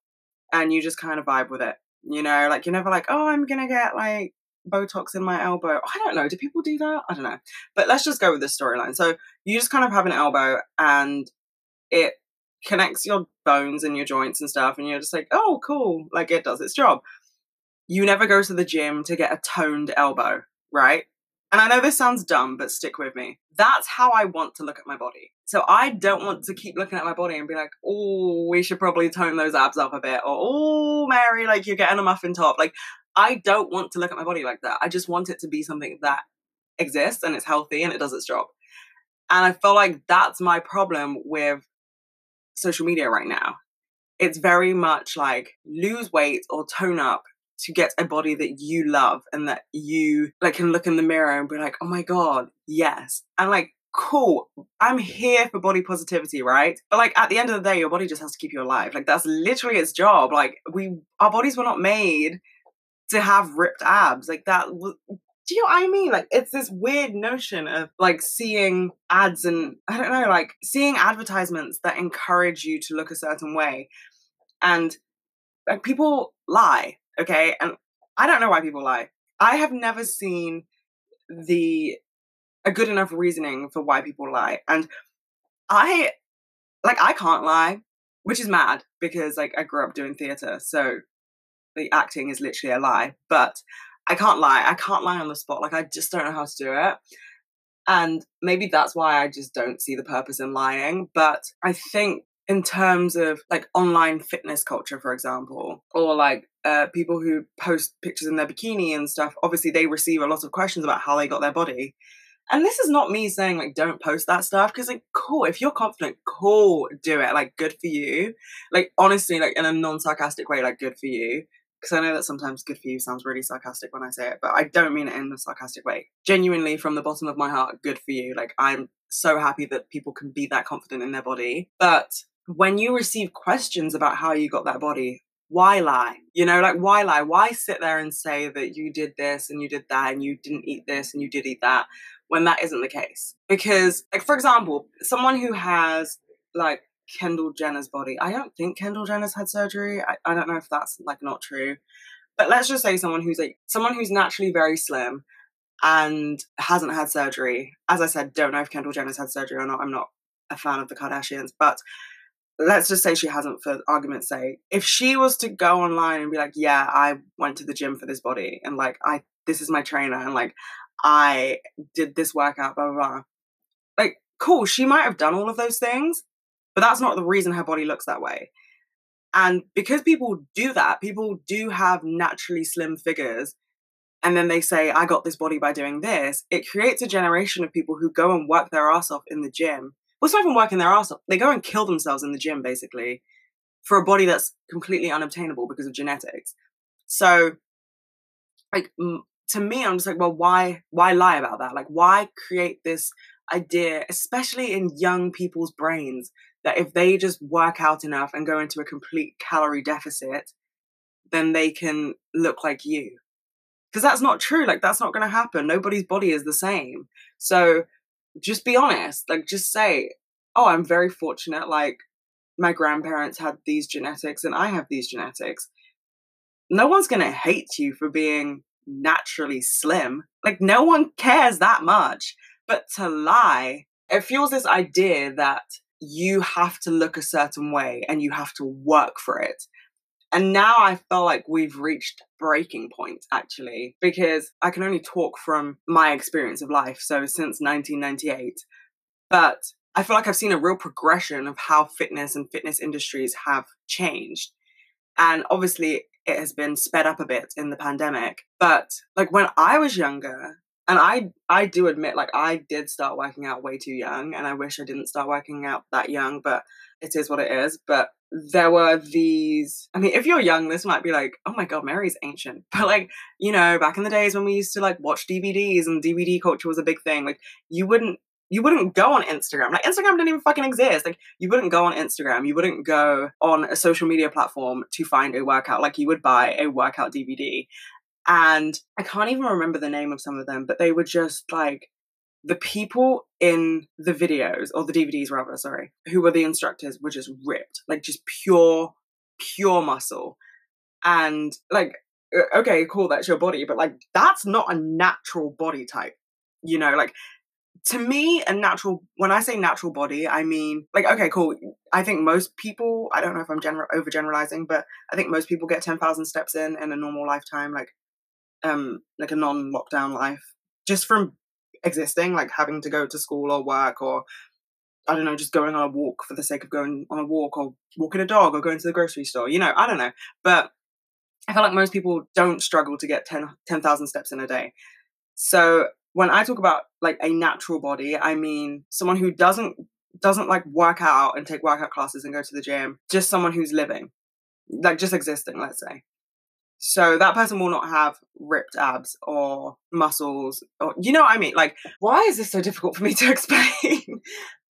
and you just kind of vibe with it. You know, like you're never like, oh, I'm gonna get like Botox in my elbow. I don't know. Do people do that? I don't know. But let's just go with this storyline. So you just kind of have an elbow and it connects your bones and your joints and stuff, and you're just like, oh, cool. Like it does its job. You never go to the gym to get a toned elbow, right? And I know this sounds dumb, but stick with me. That's how I want to look at my body. So I don't want to keep looking at my body and be like, oh, we should probably tone those abs up a bit. Or, oh, Mary, like you're getting a muffin top. Like, I don't want to look at my body like that. I just want it to be something that exists and it's healthy and it does its job. And I feel like that's my problem with social media right now. It's very much like lose weight or tone up to get a body that you love and that you like can look in the mirror and be like, oh my God, yes. And like, cool, I'm here for body positivity, right? But like at the end of the day, your body just has to keep you alive. Like that's literally its job. Like we, our bodies were not made to have ripped abs. Like that do you know what I mean? Like it's this weird notion of like seeing ads and I don't know, like seeing advertisements that encourage you to look a certain way. And like people lie Okay. And I don't know why people lie. I have never seen the a good enough reasoning for why people lie. And I like I can't lie, which is mad because like I grew up doing theater, so the acting is literally a lie. But I can't lie. I can't lie on the spot. Like I just don't know how to do it. And maybe that's why I just don't see the purpose in lying. But I think in terms of like online fitness culture, for example, or like uh, people who post pictures in their bikini and stuff, obviously they receive a lot of questions about how they got their body. And this is not me saying like don't post that stuff because like cool if you're confident, cool, do it. Like good for you. Like honestly, like in a non sarcastic way, like good for you. Because I know that sometimes good for you sounds really sarcastic when I say it, but I don't mean it in a sarcastic way. Genuinely, from the bottom of my heart, good for you. Like, I'm so happy that people can be that confident in their body. But when you receive questions about how you got that body, why lie? You know, like, why lie? Why sit there and say that you did this and you did that and you didn't eat this and you did eat that when that isn't the case? Because, like, for example, someone who has like Kendall Jenner's body. I don't think Kendall Jenner's had surgery. I, I don't know if that's like not true. But let's just say someone who's like someone who's naturally very slim and hasn't had surgery. As I said, don't know if Kendall Jenner's had surgery or not. I'm not a fan of the Kardashians, but let's just say she hasn't for argument's sake. If she was to go online and be like, Yeah, I went to the gym for this body and like I this is my trainer and like I did this workout, blah blah blah. Like, cool, she might have done all of those things, but that's not the reason her body looks that way. And because people do that, people do have naturally slim figures, and then they say, I got this body by doing this, it creates a generation of people who go and work their ass off in the gym. Well, not even working their ass off. They go and kill themselves in the gym, basically, for a body that's completely unobtainable because of genetics. So, like, to me, I'm just like, well, why, why lie about that? Like, why create this idea, especially in young people's brains, that if they just work out enough and go into a complete calorie deficit, then they can look like you. Because that's not true. Like, that's not going to happen. Nobody's body is the same. So just be honest. Like, just say, oh, I'm very fortunate. Like, my grandparents had these genetics and I have these genetics. No one's going to hate you for being naturally slim. Like, no one cares that much. But to lie, it fuels this idea that you have to look a certain way and you have to work for it. And now I feel like we've reached breaking point actually, because I can only talk from my experience of life. So since 1998, but I feel like I've seen a real progression of how fitness and fitness industries have changed. And obviously it has been sped up a bit in the pandemic. But like when I was younger, and I I do admit like I did start working out way too young and I wish I didn't start working out that young but it is what it is but there were these I mean if you're young this might be like oh my god Mary's ancient <laughs> but like you know back in the days when we used to like watch DVDs and DVD culture was a big thing like you wouldn't you wouldn't go on Instagram. Like Instagram didn't even fucking exist. Like you wouldn't go on Instagram. You wouldn't go on a social media platform to find a workout. Like you would buy a workout DVD. And I can't even remember the name of some of them, but they were just like the people in the videos or the DVDs rather, sorry, who were the instructors were just ripped, like just pure, pure muscle. And like, okay, cool, that's your body, but like, that's not a natural body type. You know, like to me, a natural, when I say natural body, I mean, like, okay, cool. I think most people, I don't know if I'm gener- overgeneralizing, but I think most people get 10,000 steps in in a normal lifetime. Like, um like a non-lockdown life just from existing like having to go to school or work or I don't know, just going on a walk for the sake of going on a walk or walking a dog or going to the grocery store. You know, I don't know. But I feel like most people don't struggle to get 10,000 10, steps in a day. So when I talk about like a natural body, I mean someone who doesn't doesn't like work out and take workout classes and go to the gym, just someone who's living, like just existing, let's say. So that person will not have ripped abs or muscles or you know what I mean? Like, why is this so difficult for me to <laughs> explain?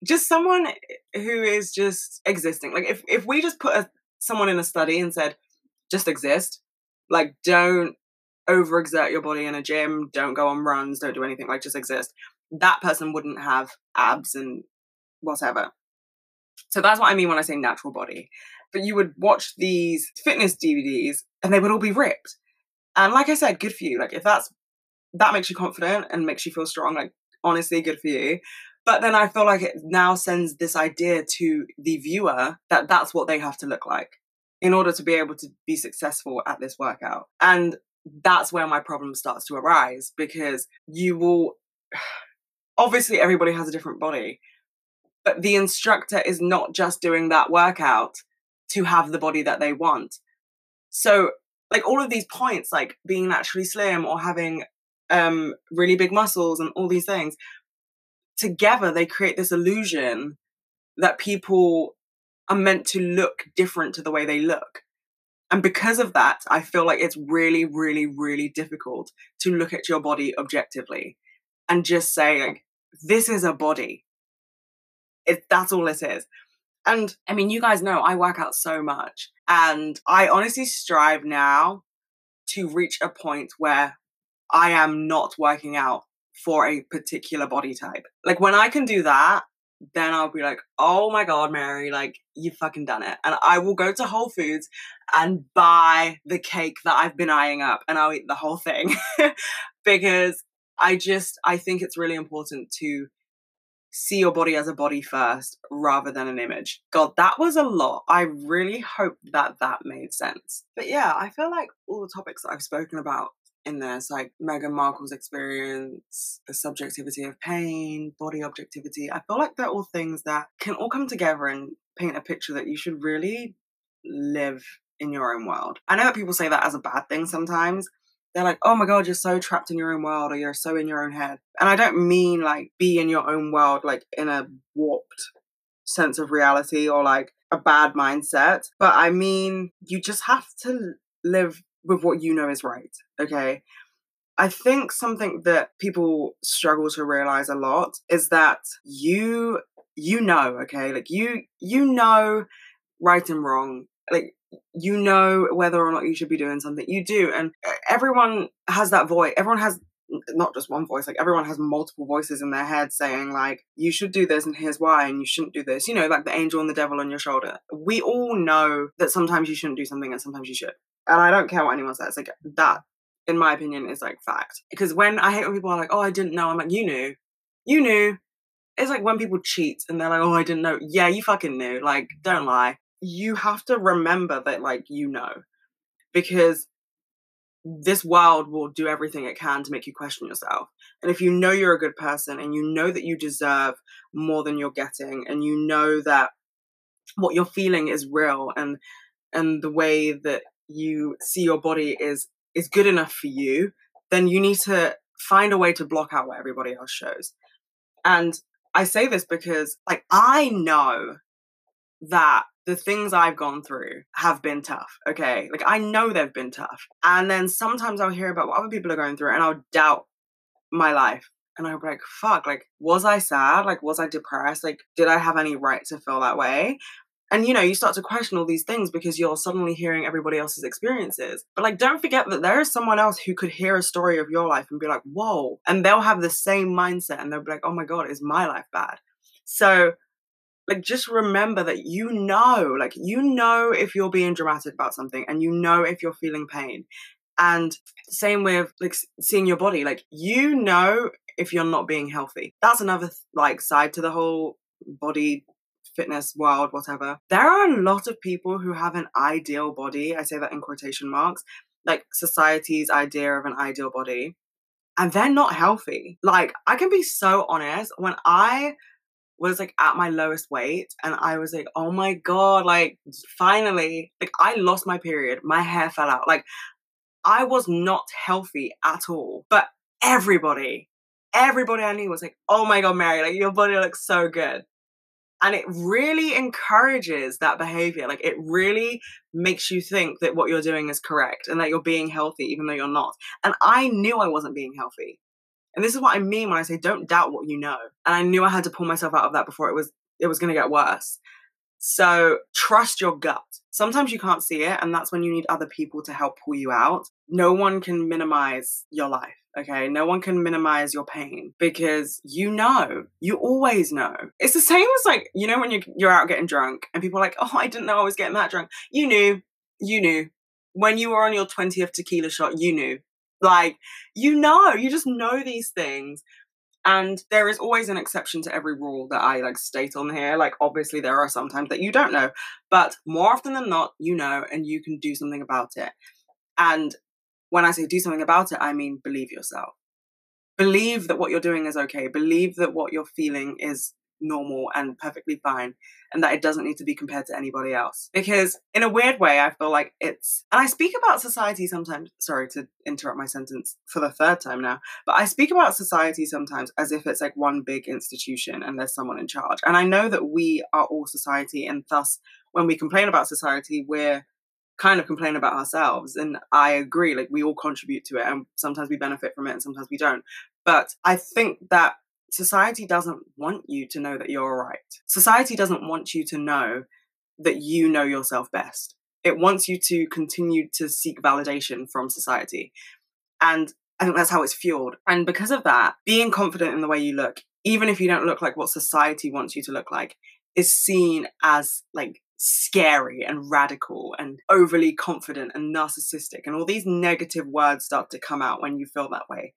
just someone who is just existing. Like if if we just put a, someone in a study and said, just exist, like don't overexert your body in a gym, don't go on runs, don't do anything, like just exist. That person wouldn't have abs and whatever. So that's what I mean when I say natural body. But you would watch these fitness DVDs and they would all be ripped. And like I said, good for you. Like if that's that makes you confident and makes you feel strong, like honestly, good for you. But then I feel like it now sends this idea to the viewer that that's what they have to look like in order to be able to be successful at this workout. And that's where my problem starts to arise because you will <sighs> obviously everybody has a different body, but the instructor is not just doing that workout to have the body that they want. So, like all of these points, like being naturally slim or having um, really big muscles and all these things, together they create this illusion that people are meant to look different to the way they look. And because of that, I feel like it's really, really, really difficult to look at your body objectively and just say, like, this is a body. It, that's all it is. And I mean, you guys know I work out so much. And I honestly strive now to reach a point where I am not working out for a particular body type. Like when I can do that, then I'll be like, oh my God, Mary, like you fucking done it. And I will go to Whole Foods and buy the cake that I've been eyeing up and I'll eat the whole thing <laughs> because I just, I think it's really important to see your body as a body first rather than an image. God, that was a lot. I really hope that that made sense. But yeah, I feel like all the topics that I've spoken about in this, like Meghan Markle's experience, the subjectivity of pain, body objectivity, I feel like they're all things that can all come together and paint a picture that you should really live in your own world. I know that people say that as a bad thing sometimes, they're like, oh my God, you're so trapped in your own world or you're so in your own head. And I don't mean like be in your own world, like in a warped sense of reality or like a bad mindset, but I mean, you just have to live with what you know is right. Okay. I think something that people struggle to realize a lot is that you you know, okay? Like you you know right and wrong. Like you know whether or not you should be doing something. You do. And uh, everyone has that voice. Everyone has not just one voice, like everyone has multiple voices in their head saying, like, you should do this and here's why, and you shouldn't do this. You know, like the angel and the devil on your shoulder. We all know that sometimes you shouldn't do something and sometimes you should. And I don't care what anyone says. Like that, in my opinion, is like fact. Because when I hate when people are like, oh, I didn't know, I'm like, you knew. You knew. It's like when people cheat and they're like, oh, I didn't know. Yeah, you fucking knew. Like, don't lie you have to remember that like you know because this world will do everything it can to make you question yourself. And if you know you're a good person and you know that you deserve more than you're getting and you know that what you're feeling is real and and the way that you see your body is is good enough for you then you need to find a way to block out what everybody else shows. And i say this because like i know that the things I've gone through have been tough. Okay. Like I know they've been tough. And then sometimes I'll hear about what other people are going through and I'll doubt my life. And I'll be like, fuck, like, was I sad? Like, was I depressed? Like, did I have any right to feel that way? And you know, you start to question all these things because you're suddenly hearing everybody else's experiences. But like, don't forget that there is someone else who could hear a story of your life and be like, whoa. And they'll have the same mindset and they'll be like, oh my God, is my life bad? So like just remember that you know like you know if you're being dramatic about something and you know if you're feeling pain. And same with like seeing your body like you know if you're not being healthy. That's another like side to the whole body fitness world whatever. There are a lot of people who have an ideal body i say that in quotation marks like society's idea of an ideal body and they're not healthy. Like i can be so honest when i was like at my lowest weight and I was like, oh my God, like finally, like I lost my period. My hair fell out. Like I was not healthy at all. But everybody, everybody I knew was like, oh my God, Mary, like your body looks so good. And it really encourages that behavior. Like it really makes you think that what you're doing is correct and that you're being healthy, even though you're not. And I knew I wasn't being healthy. And this is what I mean when I say don't doubt what you know. And I knew I had to pull myself out of that before it was it was going to get worse. So trust your gut. Sometimes you can't see it, and that's when you need other people to help pull you out. No one can minimize your life, okay? No one can minimize your pain because you know, you always know. It's the same as like, you know, when you're, you're out getting drunk and people are like, oh, I didn't know I was getting that drunk. You knew, you knew. When you were on your 20th tequila shot, you knew. Like, you know, you just know these things. And there is always an exception to every rule that I like state on here. Like, obviously, there are sometimes that you don't know, but more often than not, you know, and you can do something about it. And when I say do something about it, I mean believe yourself. Believe that what you're doing is okay. Believe that what you're feeling is normal and perfectly fine and that it doesn't need to be compared to anybody else because in a weird way i feel like it's and i speak about society sometimes sorry to interrupt my sentence for the third time now but i speak about society sometimes as if it's like one big institution and there's someone in charge and i know that we are all society and thus when we complain about society we're kind of complain about ourselves. And I agree, like we all contribute to it and sometimes we benefit from it and sometimes we don't. But I think that society doesn't want you to know that you're all right. Society doesn't want you to know that you know yourself best. It wants you to continue to seek validation from society. And I think that's how it's fueled. And because of that, being confident in the way you look, even if you don't look like what society wants you to look like, is seen as like scary and radical and overly confident and narcissistic. And all these negative words start to come out when you feel that way.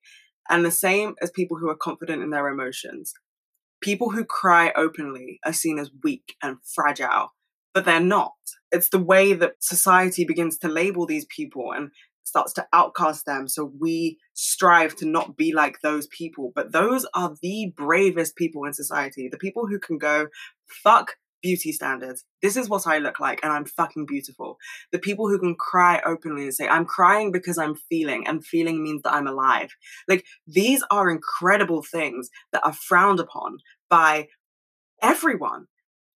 And the same as people who are confident in their emotions. People who cry openly are seen as weak and fragile, but they're not. It's the way that society begins to label these people and starts to outcast them. So we strive to not be like those people. But those are the bravest people in society. The people who can go, fuck beauty standards. This is what I look like and I'm fucking beautiful. The people who can cry openly and say, I'm crying because I'm feeling and feeling means that I'm alive. Like these are incredible things that are frowned upon by everyone.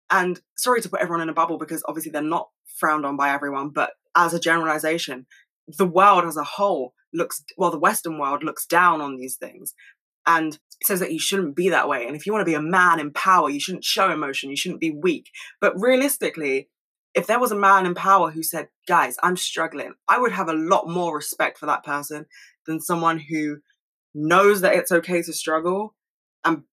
And sorry to put everyone in a bubble because obviously they're not frowned on by everyone, but as a generalization, the world as a whole looks well the western world looks down on these things and says that you shouldn't be that way and if you want to be a man in power you shouldn't show emotion you shouldn't be weak but realistically if there was a man in power who said guys i'm struggling i would have a lot more respect for that person than someone who knows that it's okay to struggle and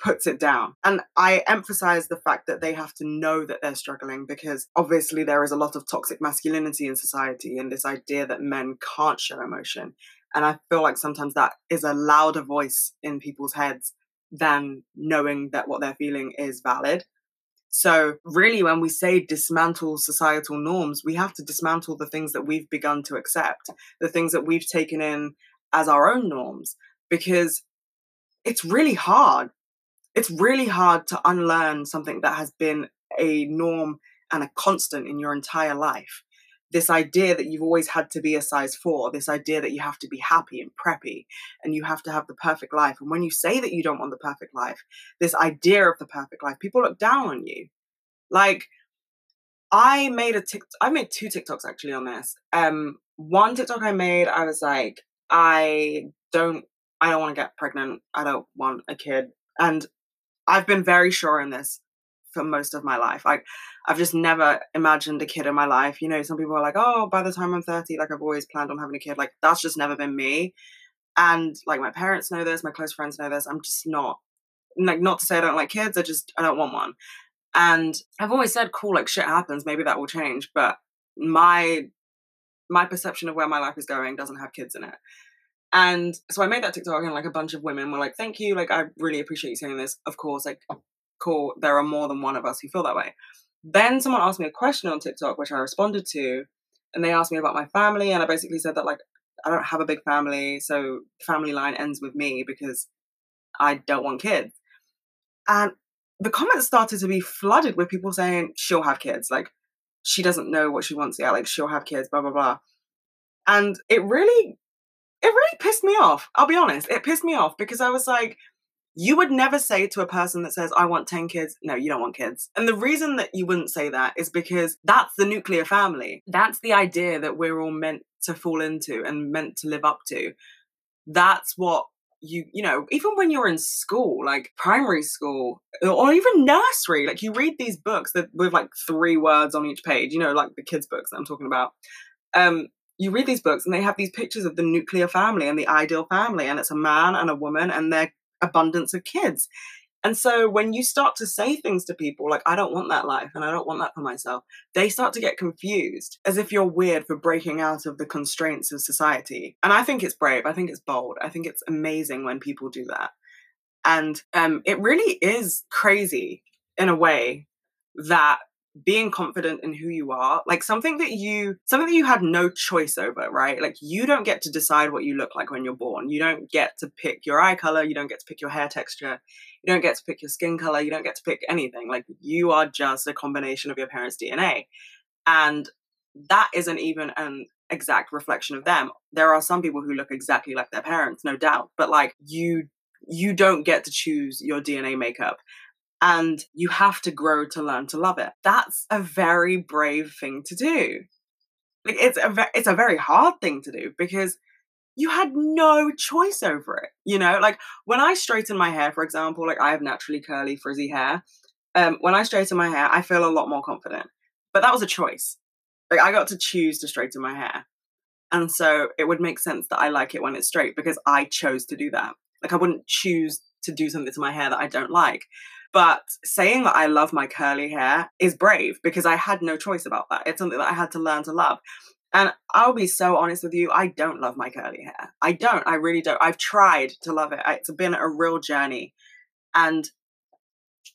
puts it down. And I emphasize the fact that they have to know that they're struggling because obviously there is a lot of toxic masculinity in society and this idea that men can't show emotion. And I feel like sometimes that is a louder voice in people's heads than knowing that what they're feeling is valid. So, really, when we say dismantle societal norms, we have to dismantle the things that we've begun to accept, the things that we've taken in as our own norms, because it's really hard it's really hard to unlearn something that has been a norm and a constant in your entire life. This idea that you've always had to be a size four, this idea that you have to be happy and preppy and you have to have the perfect life. And when you say that you don't want the perfect life, this idea of the perfect life, people look down on you. Like, I made a TikTok, I made two TikToks actually on this. Um, one TikTok I made, I was like, I don't, I don't want to get pregnant. I don't want a kid. And I've been very sure in this for most of my life. Like I've just never imagined a kid in my life. You know, some people are like, "Oh, by the time I'm 30, like I've always planned on having a kid." Like that's just never been me. And like my parents know this, my close friends know this. I'm just not like not to say I don't like kids, I just I don't want one. And I've always said, "Cool, like shit happens, maybe that will change." But my my perception of where my life is going doesn't have kids in it. And so I made that TikTok and like a bunch of women were like, thank you. Like, I really appreciate you saying this. Of course, like, cool. There are more than one of us who feel that way. Then someone asked me a question on TikTok, which I responded to. And they asked me about my family. And I basically said that, like, I don't have a big family. So family line ends with me because I don't want kids. And the comments started to be flooded with people saying she'll have kids. Like, she doesn't know what she wants yet. Like, she'll have kids, blah, blah, blah. And it really it really pissed me off. I'll be honest. It pissed me off because I was like, you would never say to a person that says, I want 10 kids, no, you don't want kids. And the reason that you wouldn't say that is because that's the nuclear family. That's the idea that we're all meant to fall into and meant to live up to. That's what you you know even when you're in school like primary school or even nursery like you read these books that with like three words on each page you know like the kids books that i'm talking about um you read these books and they have these pictures of the nuclear family and the ideal family, and it's a man and a woman and their abundance of kids. And so when you start to say things to people like, I don't want that life and I don't want that for myself, they start to get confused as if you're weird for breaking out of the constraints of society. And I think it's brave. I think it's bold. I think it's amazing when people do that. And um, it really is crazy in a way that being confident in who you are like something that you something that you had no choice over right? Like you don't get to decide what you look like when you're born. You don't get to pick your eye color. You don't get to pick your hair texture. You don't get to pick your skin color. You don't get to pick anything. Like you are just a combination of your parents dna and that isn't even an exact reflection of them. There are some people who look exactly like their parents no doubt. But like you you don't get to choose your dna makeup and you have to grow to learn to love it. That's a very brave thing to do. Like it's a ve- it's a very hard thing to do because you had no choice over it. You know, like when I straighten my hair, for example, like I have naturally curly, frizzy hair. Um, when I straighten my hair, I feel a lot more confident. But that was a choice. Like I got to choose to straighten my hair. And so it would make sense that I like it when it's straight because I chose to do that. Like I wouldn't choose to do something to my hair that I don't like. But saying that I love my curly hair is brave because I had no choice about that. It's something that I had to learn to love. And I'll be so honest with you, I don't love my curly hair. I don't. I really don't. I've tried to love it. It's been a real journey. And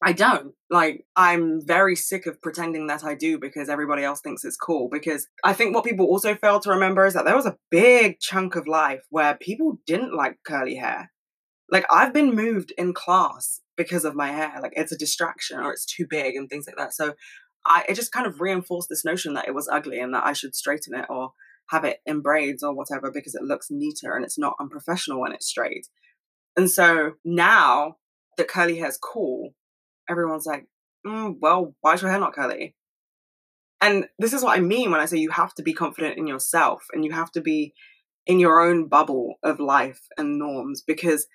I don't. Like, I'm very sick of pretending that I do because everybody else thinks it's cool. Because I think what people also fail to remember is that there was a big chunk of life where people didn't like curly hair. Like, I've been moved in class because of my hair. Like, it's a distraction or it's too big and things like that. So, I it just kind of reinforced this notion that it was ugly and that I should straighten it or have it in braids or whatever because it looks neater and it's not unprofessional when it's straight. And so now that curly hair is cool, everyone's like, mm, well, why is your hair not curly? And this is what I mean when I say you have to be confident in yourself and you have to be in your own bubble of life and norms because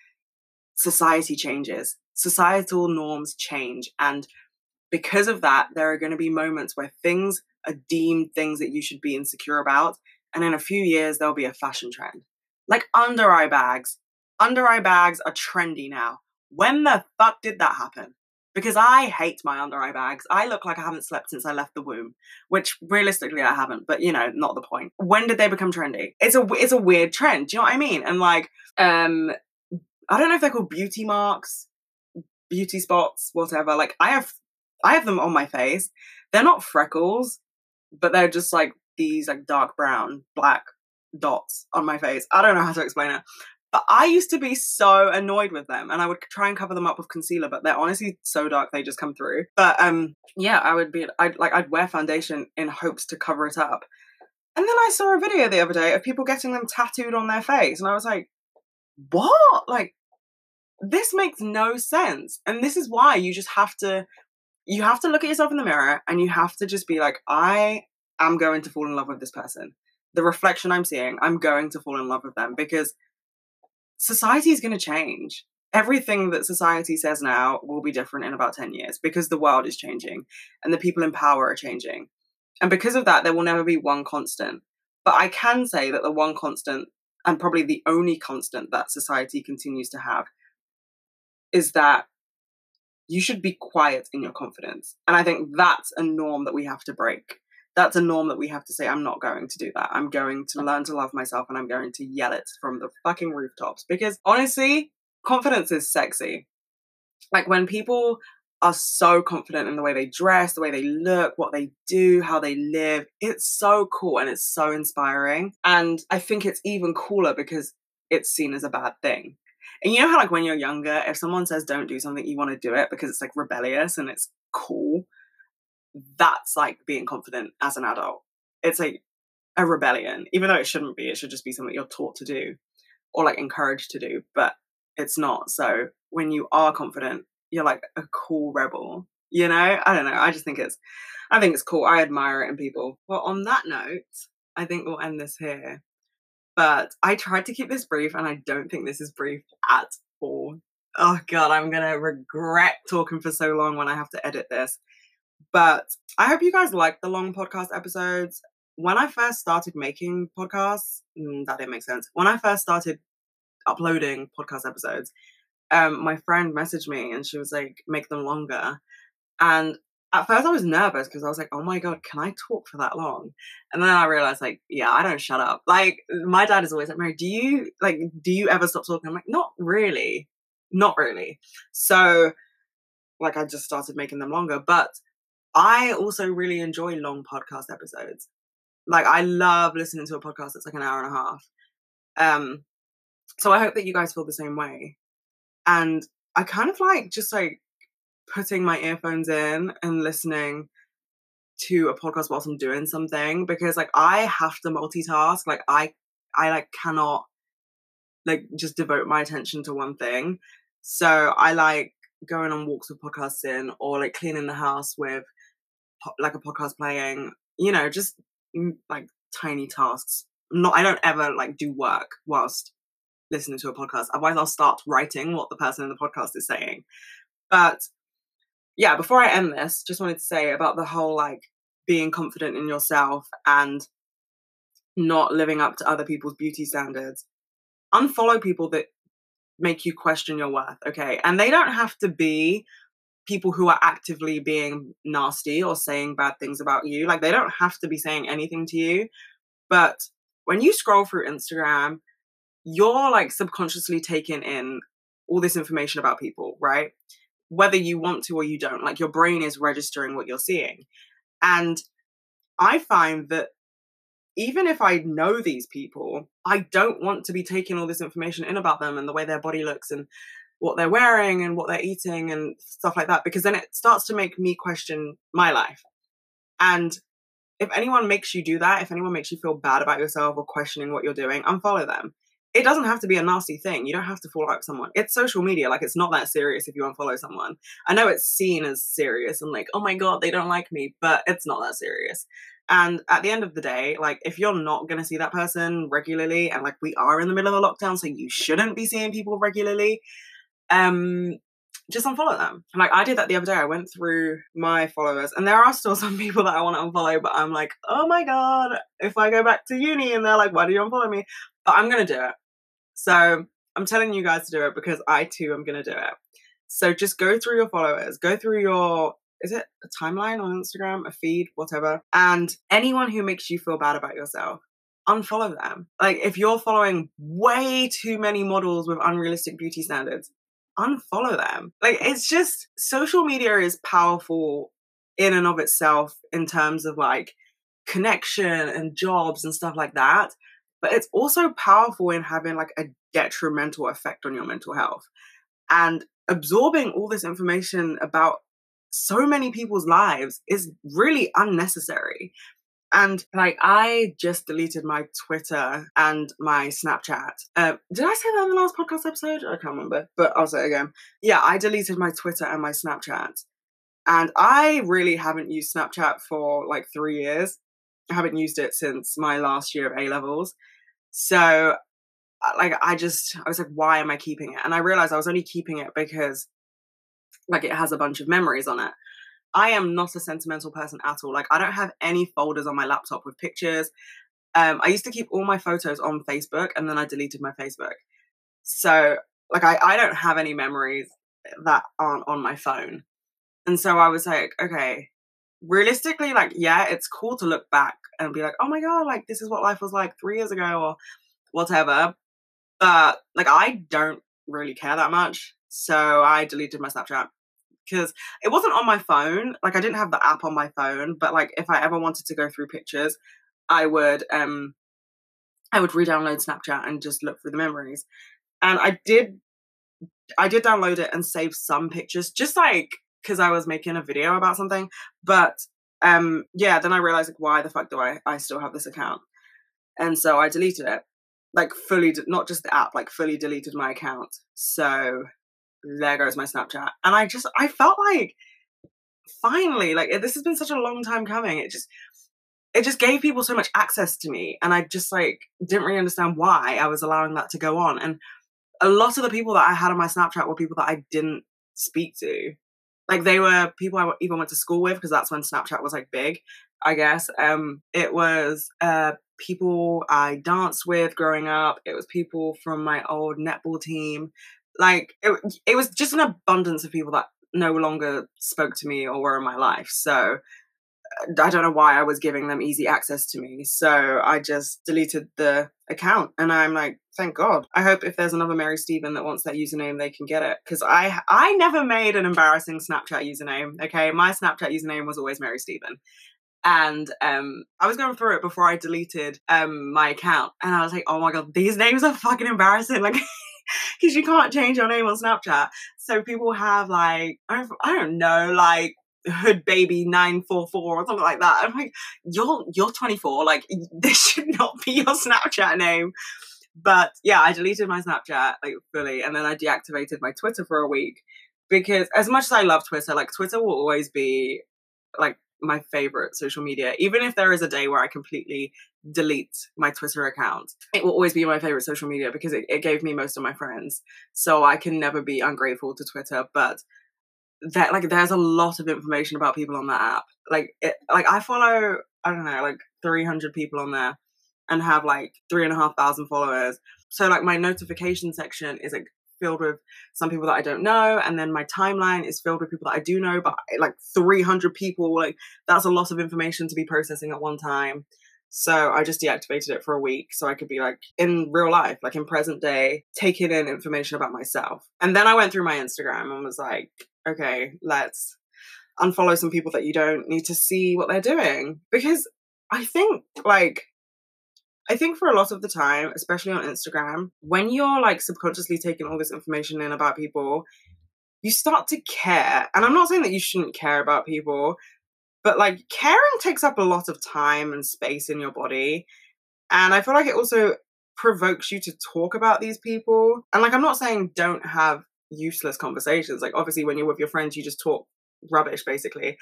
society changes. Societal norms change. And because of that, there are going to be moments where things are deemed things that you should be insecure about. And in a few years, there'll be a fashion trend. Like under eye bags. Under eye bags are trendy now. When the fuck did that happen? Because I hate my under eye bags. I look like I haven't slept since I left the womb, which realistically I haven't, but you know, not the point. When did they become trendy? It's a it's a weird trend. Do you know what I mean? And like, um, I don't know if they're called beauty marks, beauty spots, whatever. Like, I have I have them on my face. They're not freckles, but they're just like these like dark brown, black dots on my face. I don't know how to explain it. But I used to be so annoyed with them and I would try and cover them up with concealer, but they're honestly so dark they just come through. But um yeah, I would be I'd like I'd wear foundation in hopes to cover it up. And then I saw a video the other day of people getting them tattooed on their face and I was like, "What? Like this makes no sense." And this is why you just have to you have to look at yourself in the mirror and you have to just be like, I am going to fall in love with this person. The reflection I'm seeing, I'm going to fall in love with them because society is going to change. Everything that society says now will be different in about 10 years because the world is changing and the people in power are changing. And because of that, there will never be one constant. But I can say that the one constant, and probably the only constant that society continues to have, is that you should be quiet in your confidence. And I think that's a norm that we have to break. That's a norm that we have to say, I'm not going to do that. I'm going to learn to love myself and I'm going to yell it from the fucking rooftops. Because honestly, confidence is sexy. Like when people are so confident in the way they dress, the way they look, what they do, how they live. It's so cool and it's so inspiring. And I think it's even cooler because it's seen as a bad thing. And you know how, like, when you're younger, if someone says don't do something, you want to do it because it's like rebellious and it's cool. That's like being confident as an adult. It's like a rebellion, even though it shouldn't be. It should just be something you're taught to do or like encouraged to do, but it's not. So when you are confident, you're like a cool rebel. You know, I don't know. I just think it's, I think it's cool. I admire it in people. Well, on that note, I think we'll end this here. But I tried to keep this brief, and I don't think this is brief at all. Oh god, I'm gonna regret talking for so long when I have to edit this. But I hope you guys like the long podcast episodes. When I first started making podcasts, mm, that didn't make sense. When I first started uploading podcast episodes, um, my friend messaged me and she was like, make them longer. And at first I was nervous because I was like, oh my God, can I talk for that long? And then I realized like, yeah, I don't shut up. Like my dad is always like, Mary, do you like, do you ever stop talking? I'm like, not really, not really. So like I just started making them longer, but I also really enjoy long podcast episodes. Like I love listening to a podcast that's like an hour and a half. Um, so I hope that you guys feel the same way. And I kind of like just like putting my earphones in and listening to a podcast whilst I'm doing something because like I have to multitask. Like I I like cannot like just devote my attention to one thing. So I like going on walks with podcasts in or like cleaning the house with like a podcast playing, you know, just mm, like tiny tasks. Not I don't ever like do work whilst listening to a podcast. Otherwise I'll start writing what the person in the podcast is saying. But yeah, before I end this, just wanted to say about the whole like being confident in yourself and not living up to other people's beauty standards. Unfollow people that make you question your worth, okay? And they don't have to be people who are actively being nasty or saying bad things about you. Like they don't have to be saying anything to you. But when you scroll through Instagram, you're like subconsciously taking in all this information about people, right? Whether you want to or you don't, like your brain is registering what you're seeing. And I find that even if I know these people, I don't want to be taking all this information in about them and the way their body looks and what they're wearing and what they're eating and stuff like that because then it starts to make me question my life. And if anyone makes you do that, if anyone makes you feel bad about yourself or questioning what you're doing, unfollow them. It doesn't have to be a nasty thing. You don't have to fall out with someone. It's social media. Like, it's not that serious if you unfollow someone. I know it's seen as serious and like, oh my God, they don't like me, but it's not that serious. And at the end of the day, like if you're not going to see that person regularly, and like we are in the middle of a lockdown, so you shouldn't be seeing people regularly, um, just unfollow them. Like I did that the other day. I went through my followers, and there are still some <laughs> people that I want to unfollow, but I'm like, oh my god, if I go back to uni and they're like, why do you unfollow me? But I'm gonna do it. So I'm telling you guys to do it because I too am gonna do it. So just go through your followers, go through your is it a timeline on Instagram, a feed, whatever. And anyone who makes you feel bad about yourself, unfollow them. Like if you're following way too many models with unrealistic beauty standards, unfollow them. Like it's just social media is powerful in and of itself in terms of like connection and jobs and stuff like that. But it's also powerful in having like a detrimental effect on your mental health. And absorbing all this information about so many people's lives is really unnecessary. And like, I just deleted my Twitter and my Snapchat. Uh, did I say that in the last podcast episode? I can't remember, but I'll say it again. Yeah, I deleted my Twitter and my Snapchat. And I really haven't used Snapchat for like three years. I haven't used it since my last year of A levels. So, like, I just, I was like, why am I keeping it? And I realized I was only keeping it because like it has a bunch of memories on it. I am not a sentimental person at all. Like I don't have any folders on my laptop with pictures. Um, I used to keep all my photos on Facebook and then I deleted my Facebook. So like I, I don't have any memories that aren't on my phone. And so I was like, okay, realistically, like, yeah, it's cool to look back and be like, oh my God, like this is what life was like three years ago or whatever. But like I don't really care that much. So I deleted my Snapchat because it wasn't on my phone. Like I didn't have the app on my phone, but like if I ever wanted to go through pictures, I would um I would re-download Snapchat and just look through the memories. And I did I did download it and save some pictures just like because I was making a video about something. But um yeah, then I realized like why the fuck do I I still have this account? And so I deleted it. Like fully not just the app, like fully deleted my account. So there goes my Snapchat. And I just, I felt like finally, like this has been such a long time coming. It just, it just gave people so much access to me. And I just like didn't really understand why I was allowing that to go on. And a lot of the people that I had on my Snapchat were people that I didn't speak to. Like they were people I even went to school with because that's when Snapchat was like big, I guess. Um, it was uh people I danced with growing up. It was people from my old netball team. Like it, it was just an abundance of people that no longer spoke to me or were in my life. So uh, I don't know why I was giving them easy access to me. So I just deleted the account and I'm like, thank God. I hope if there's another Mary Stephen that wants that username, they can get it. Cause I I never made an embarrassing Snapchat username. Okay. My Snapchat username was always Mary Stephen. And um I was going through it before I deleted um my account and I was like, oh my god, these names are fucking embarrassing. <laughs> Like because you can't change your name on Snapchat. So people have like, I don't, I don't know, like hood baby 944 or something like that. I'm like, you're, you're 24. Like this <laughs> should not be your Snapchat name. But yeah, I deleted my Snapchat like fully and then I deactivated my Twitter for a week because as much as I love Twitter, like Twitter will always be like my favorite social media. Even if there is a day where I completely delete my Twitter account, it will always be my favorite social media because it, it gave me most of my friends. So I can never be ungrateful to Twitter. But that like there's a lot of information about people on that app. Like it like I follow I don't know like 300 people on there and have like three and a half thousand followers. So like my notification section is like filled with some people that I don't know, and then my timeline is filled with people that I do know, but like 300 people, like that's a lot of information to be processing at one time. So I just deactivated it for a week so I could be like in real life, like in present day, taking in information about myself. And then I went through my Instagram and was like, okay, let's unfollow some people that you don't need to see what they're doing. Because I think like I think for a lot of the time, especially on Instagram, when you're like subconsciously taking all this information in about people, you start to care. And I'm not saying that you shouldn't care about people, but like caring takes up a lot of time and space in your body. And I feel like it also provokes you to talk about these people. And like, I'm not saying don't have useless conversations. Like, obviously, when you're with your friends, you just talk rubbish, basically.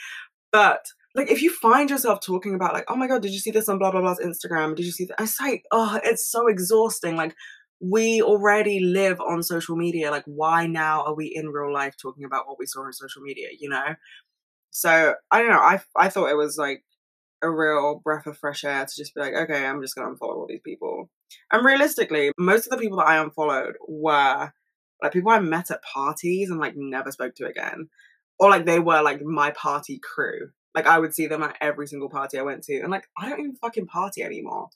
But like if you find yourself talking about like, oh my god, did you see this on blah blah blah's Instagram? Did you see that? It's like, oh, it's so exhausting. Like we already live on social media. Like, why now are we in real life talking about what we saw on social media? You know. So I don't know. I I thought it was like a real breath of fresh air to just be like, okay, I'm just gonna unfollow all these people. And realistically, most of the people that I unfollowed were like people I met at parties and like never spoke to again. Or like they were like my party crew. Like I would see them at every single party I went to, and like I don't even fucking party anymore.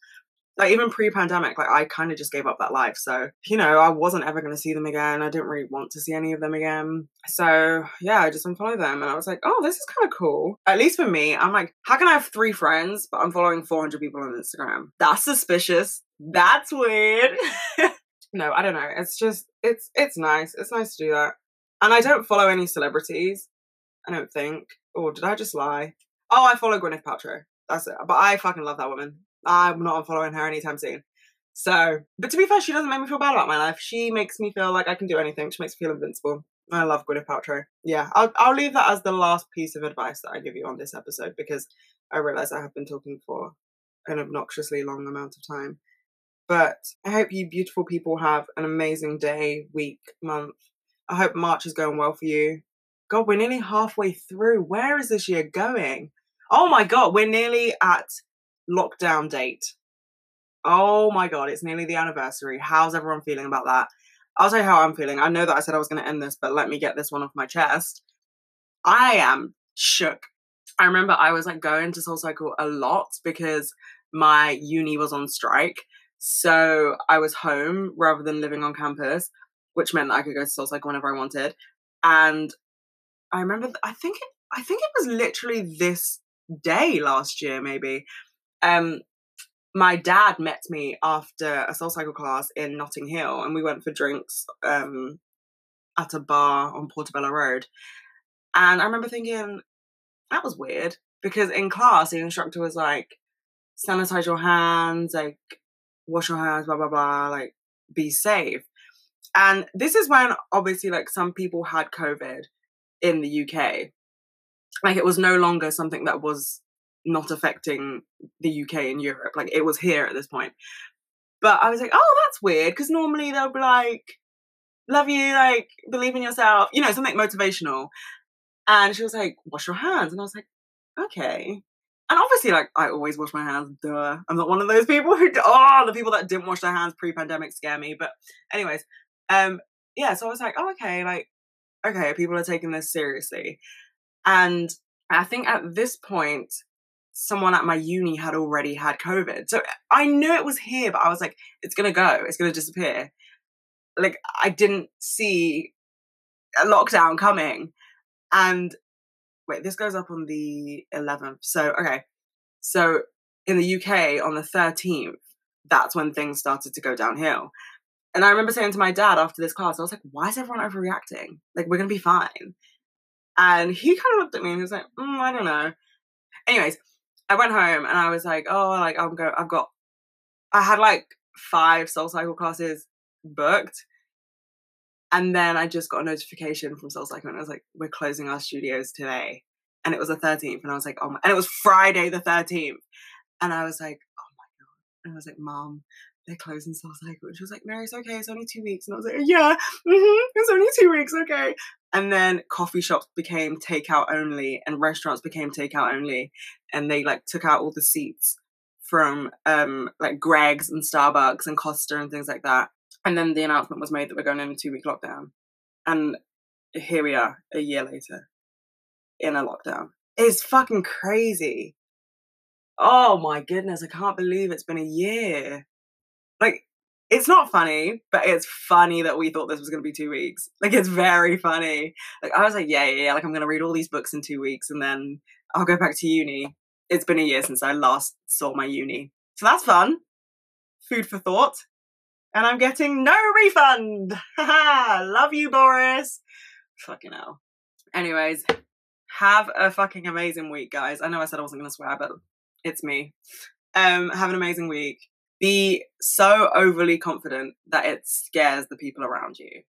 Like even pre-pandemic, like I kind of just gave up that life. So you know, I wasn't ever going to see them again. I didn't really want to see any of them again. So yeah, I just unfollowed them, and I was like, oh, this is kind of cool. At least for me, I'm like, how can I have three friends but I'm following 400 people on Instagram? That's suspicious. That's weird. <laughs> no, I don't know. It's just it's it's nice. It's nice to do that. And I don't follow any celebrities. I don't think. Or did I just lie? Oh, I follow Gwyneth Paltrow. That's it. But I fucking love that woman. I'm not unfollowing her anytime soon. So, but to be fair, she doesn't make me feel bad about my life. She makes me feel like I can do anything. She makes me feel invincible. I love Gwyneth Paltrow. Yeah, I'll I'll leave that as the last piece of advice that I give you on this episode because I realize I have been talking for an obnoxiously long amount of time. But I hope you beautiful people have an amazing day, week, month. I hope March is going well for you. God, we're nearly halfway through. Where is this year going? Oh my God, we're nearly at lockdown date. Oh my God, it's nearly the anniversary. How's everyone feeling about that? I'll tell you how I'm feeling. I know that I said I was going to end this, but let me get this one off my chest. I am shook. I remember I was like going to Soul Cycle a lot because my uni was on strike. So I was home rather than living on campus, which meant that I could go to Soul Cycle whenever I wanted. And I remember, I think it, I think it was literally this day last year, maybe. Um, my dad met me after a soul cycle class in Notting Hill, and we went for drinks um, at a bar on Portobello Road. And I remember thinking that was weird because in class the instructor was like, "Sanitize your hands, like wash your hands, blah blah blah, like be safe." And this is when obviously like some people had COVID, in the UK. Like it was no longer something that was not affecting the UK and Europe. Like it was here at this point. But I was like, oh, that's weird because normally they'll be like, love you, like believe in yourself, you know, something motivational. And she was like, wash your hands. And I was like, okay. And obviously, like, I always wash my hands, duh. I'm not one of those people who, oh, the people that didn't wash their hands pre pandemic scare me. But, anyways, um, yeah, so I was like, oh, okay, like, okay, people are taking this seriously. And I think at this point, someone at my uni had already had COVID. So I knew it was here, but I was like, it's going to go, it's going to disappear. Like, I didn't see a lockdown coming. And wait, this goes up on the 11th. So, okay. So in the UK on the 13th, that's when things started to go downhill. And I remember saying to my dad after this class, I was like, why is everyone overreacting? Like, we're going to be fine. And he kind of looked at me and he was like, mm, I don't know. Anyways, I went home and I was like, oh, like, I'm going, I've got, I had like five soul cycle classes booked. And then I just got a notification from Soul Cycle and I was like, we're closing our studios today. and it was the 13th, and I was like, oh my, and it was Friday the 13th, and I was like, oh my god, and I was like, mom, they're closing Soul Cycle. And she was like, no, it's okay, it's only two weeks. And I was like, yeah, mm-hmm, it's only two weeks, okay. And then coffee shops became takeout only, and restaurants became takeout only, and they like took out all the seats from um like Greggs and Starbucks and Costa and things like that. And then the announcement was made that we're going in a two week lockdown. And here we are a year later in a lockdown. It's fucking crazy. Oh my goodness, I can't believe it's been a year. Like, it's not funny, but it's funny that we thought this was going to be two weeks. Like, it's very funny. Like, I was like, yeah, yeah, yeah. Like, I'm going to read all these books in two weeks and then I'll go back to uni. It's been a year since I last saw my uni. So that's fun. Food for thought. And I'm getting no refund. <laughs> Love you, Boris. Fucking hell. Anyways, have a fucking amazing week, guys. I know I said I wasn't going to swear, but it's me. Um, have an amazing week. Be so overly confident that it scares the people around you.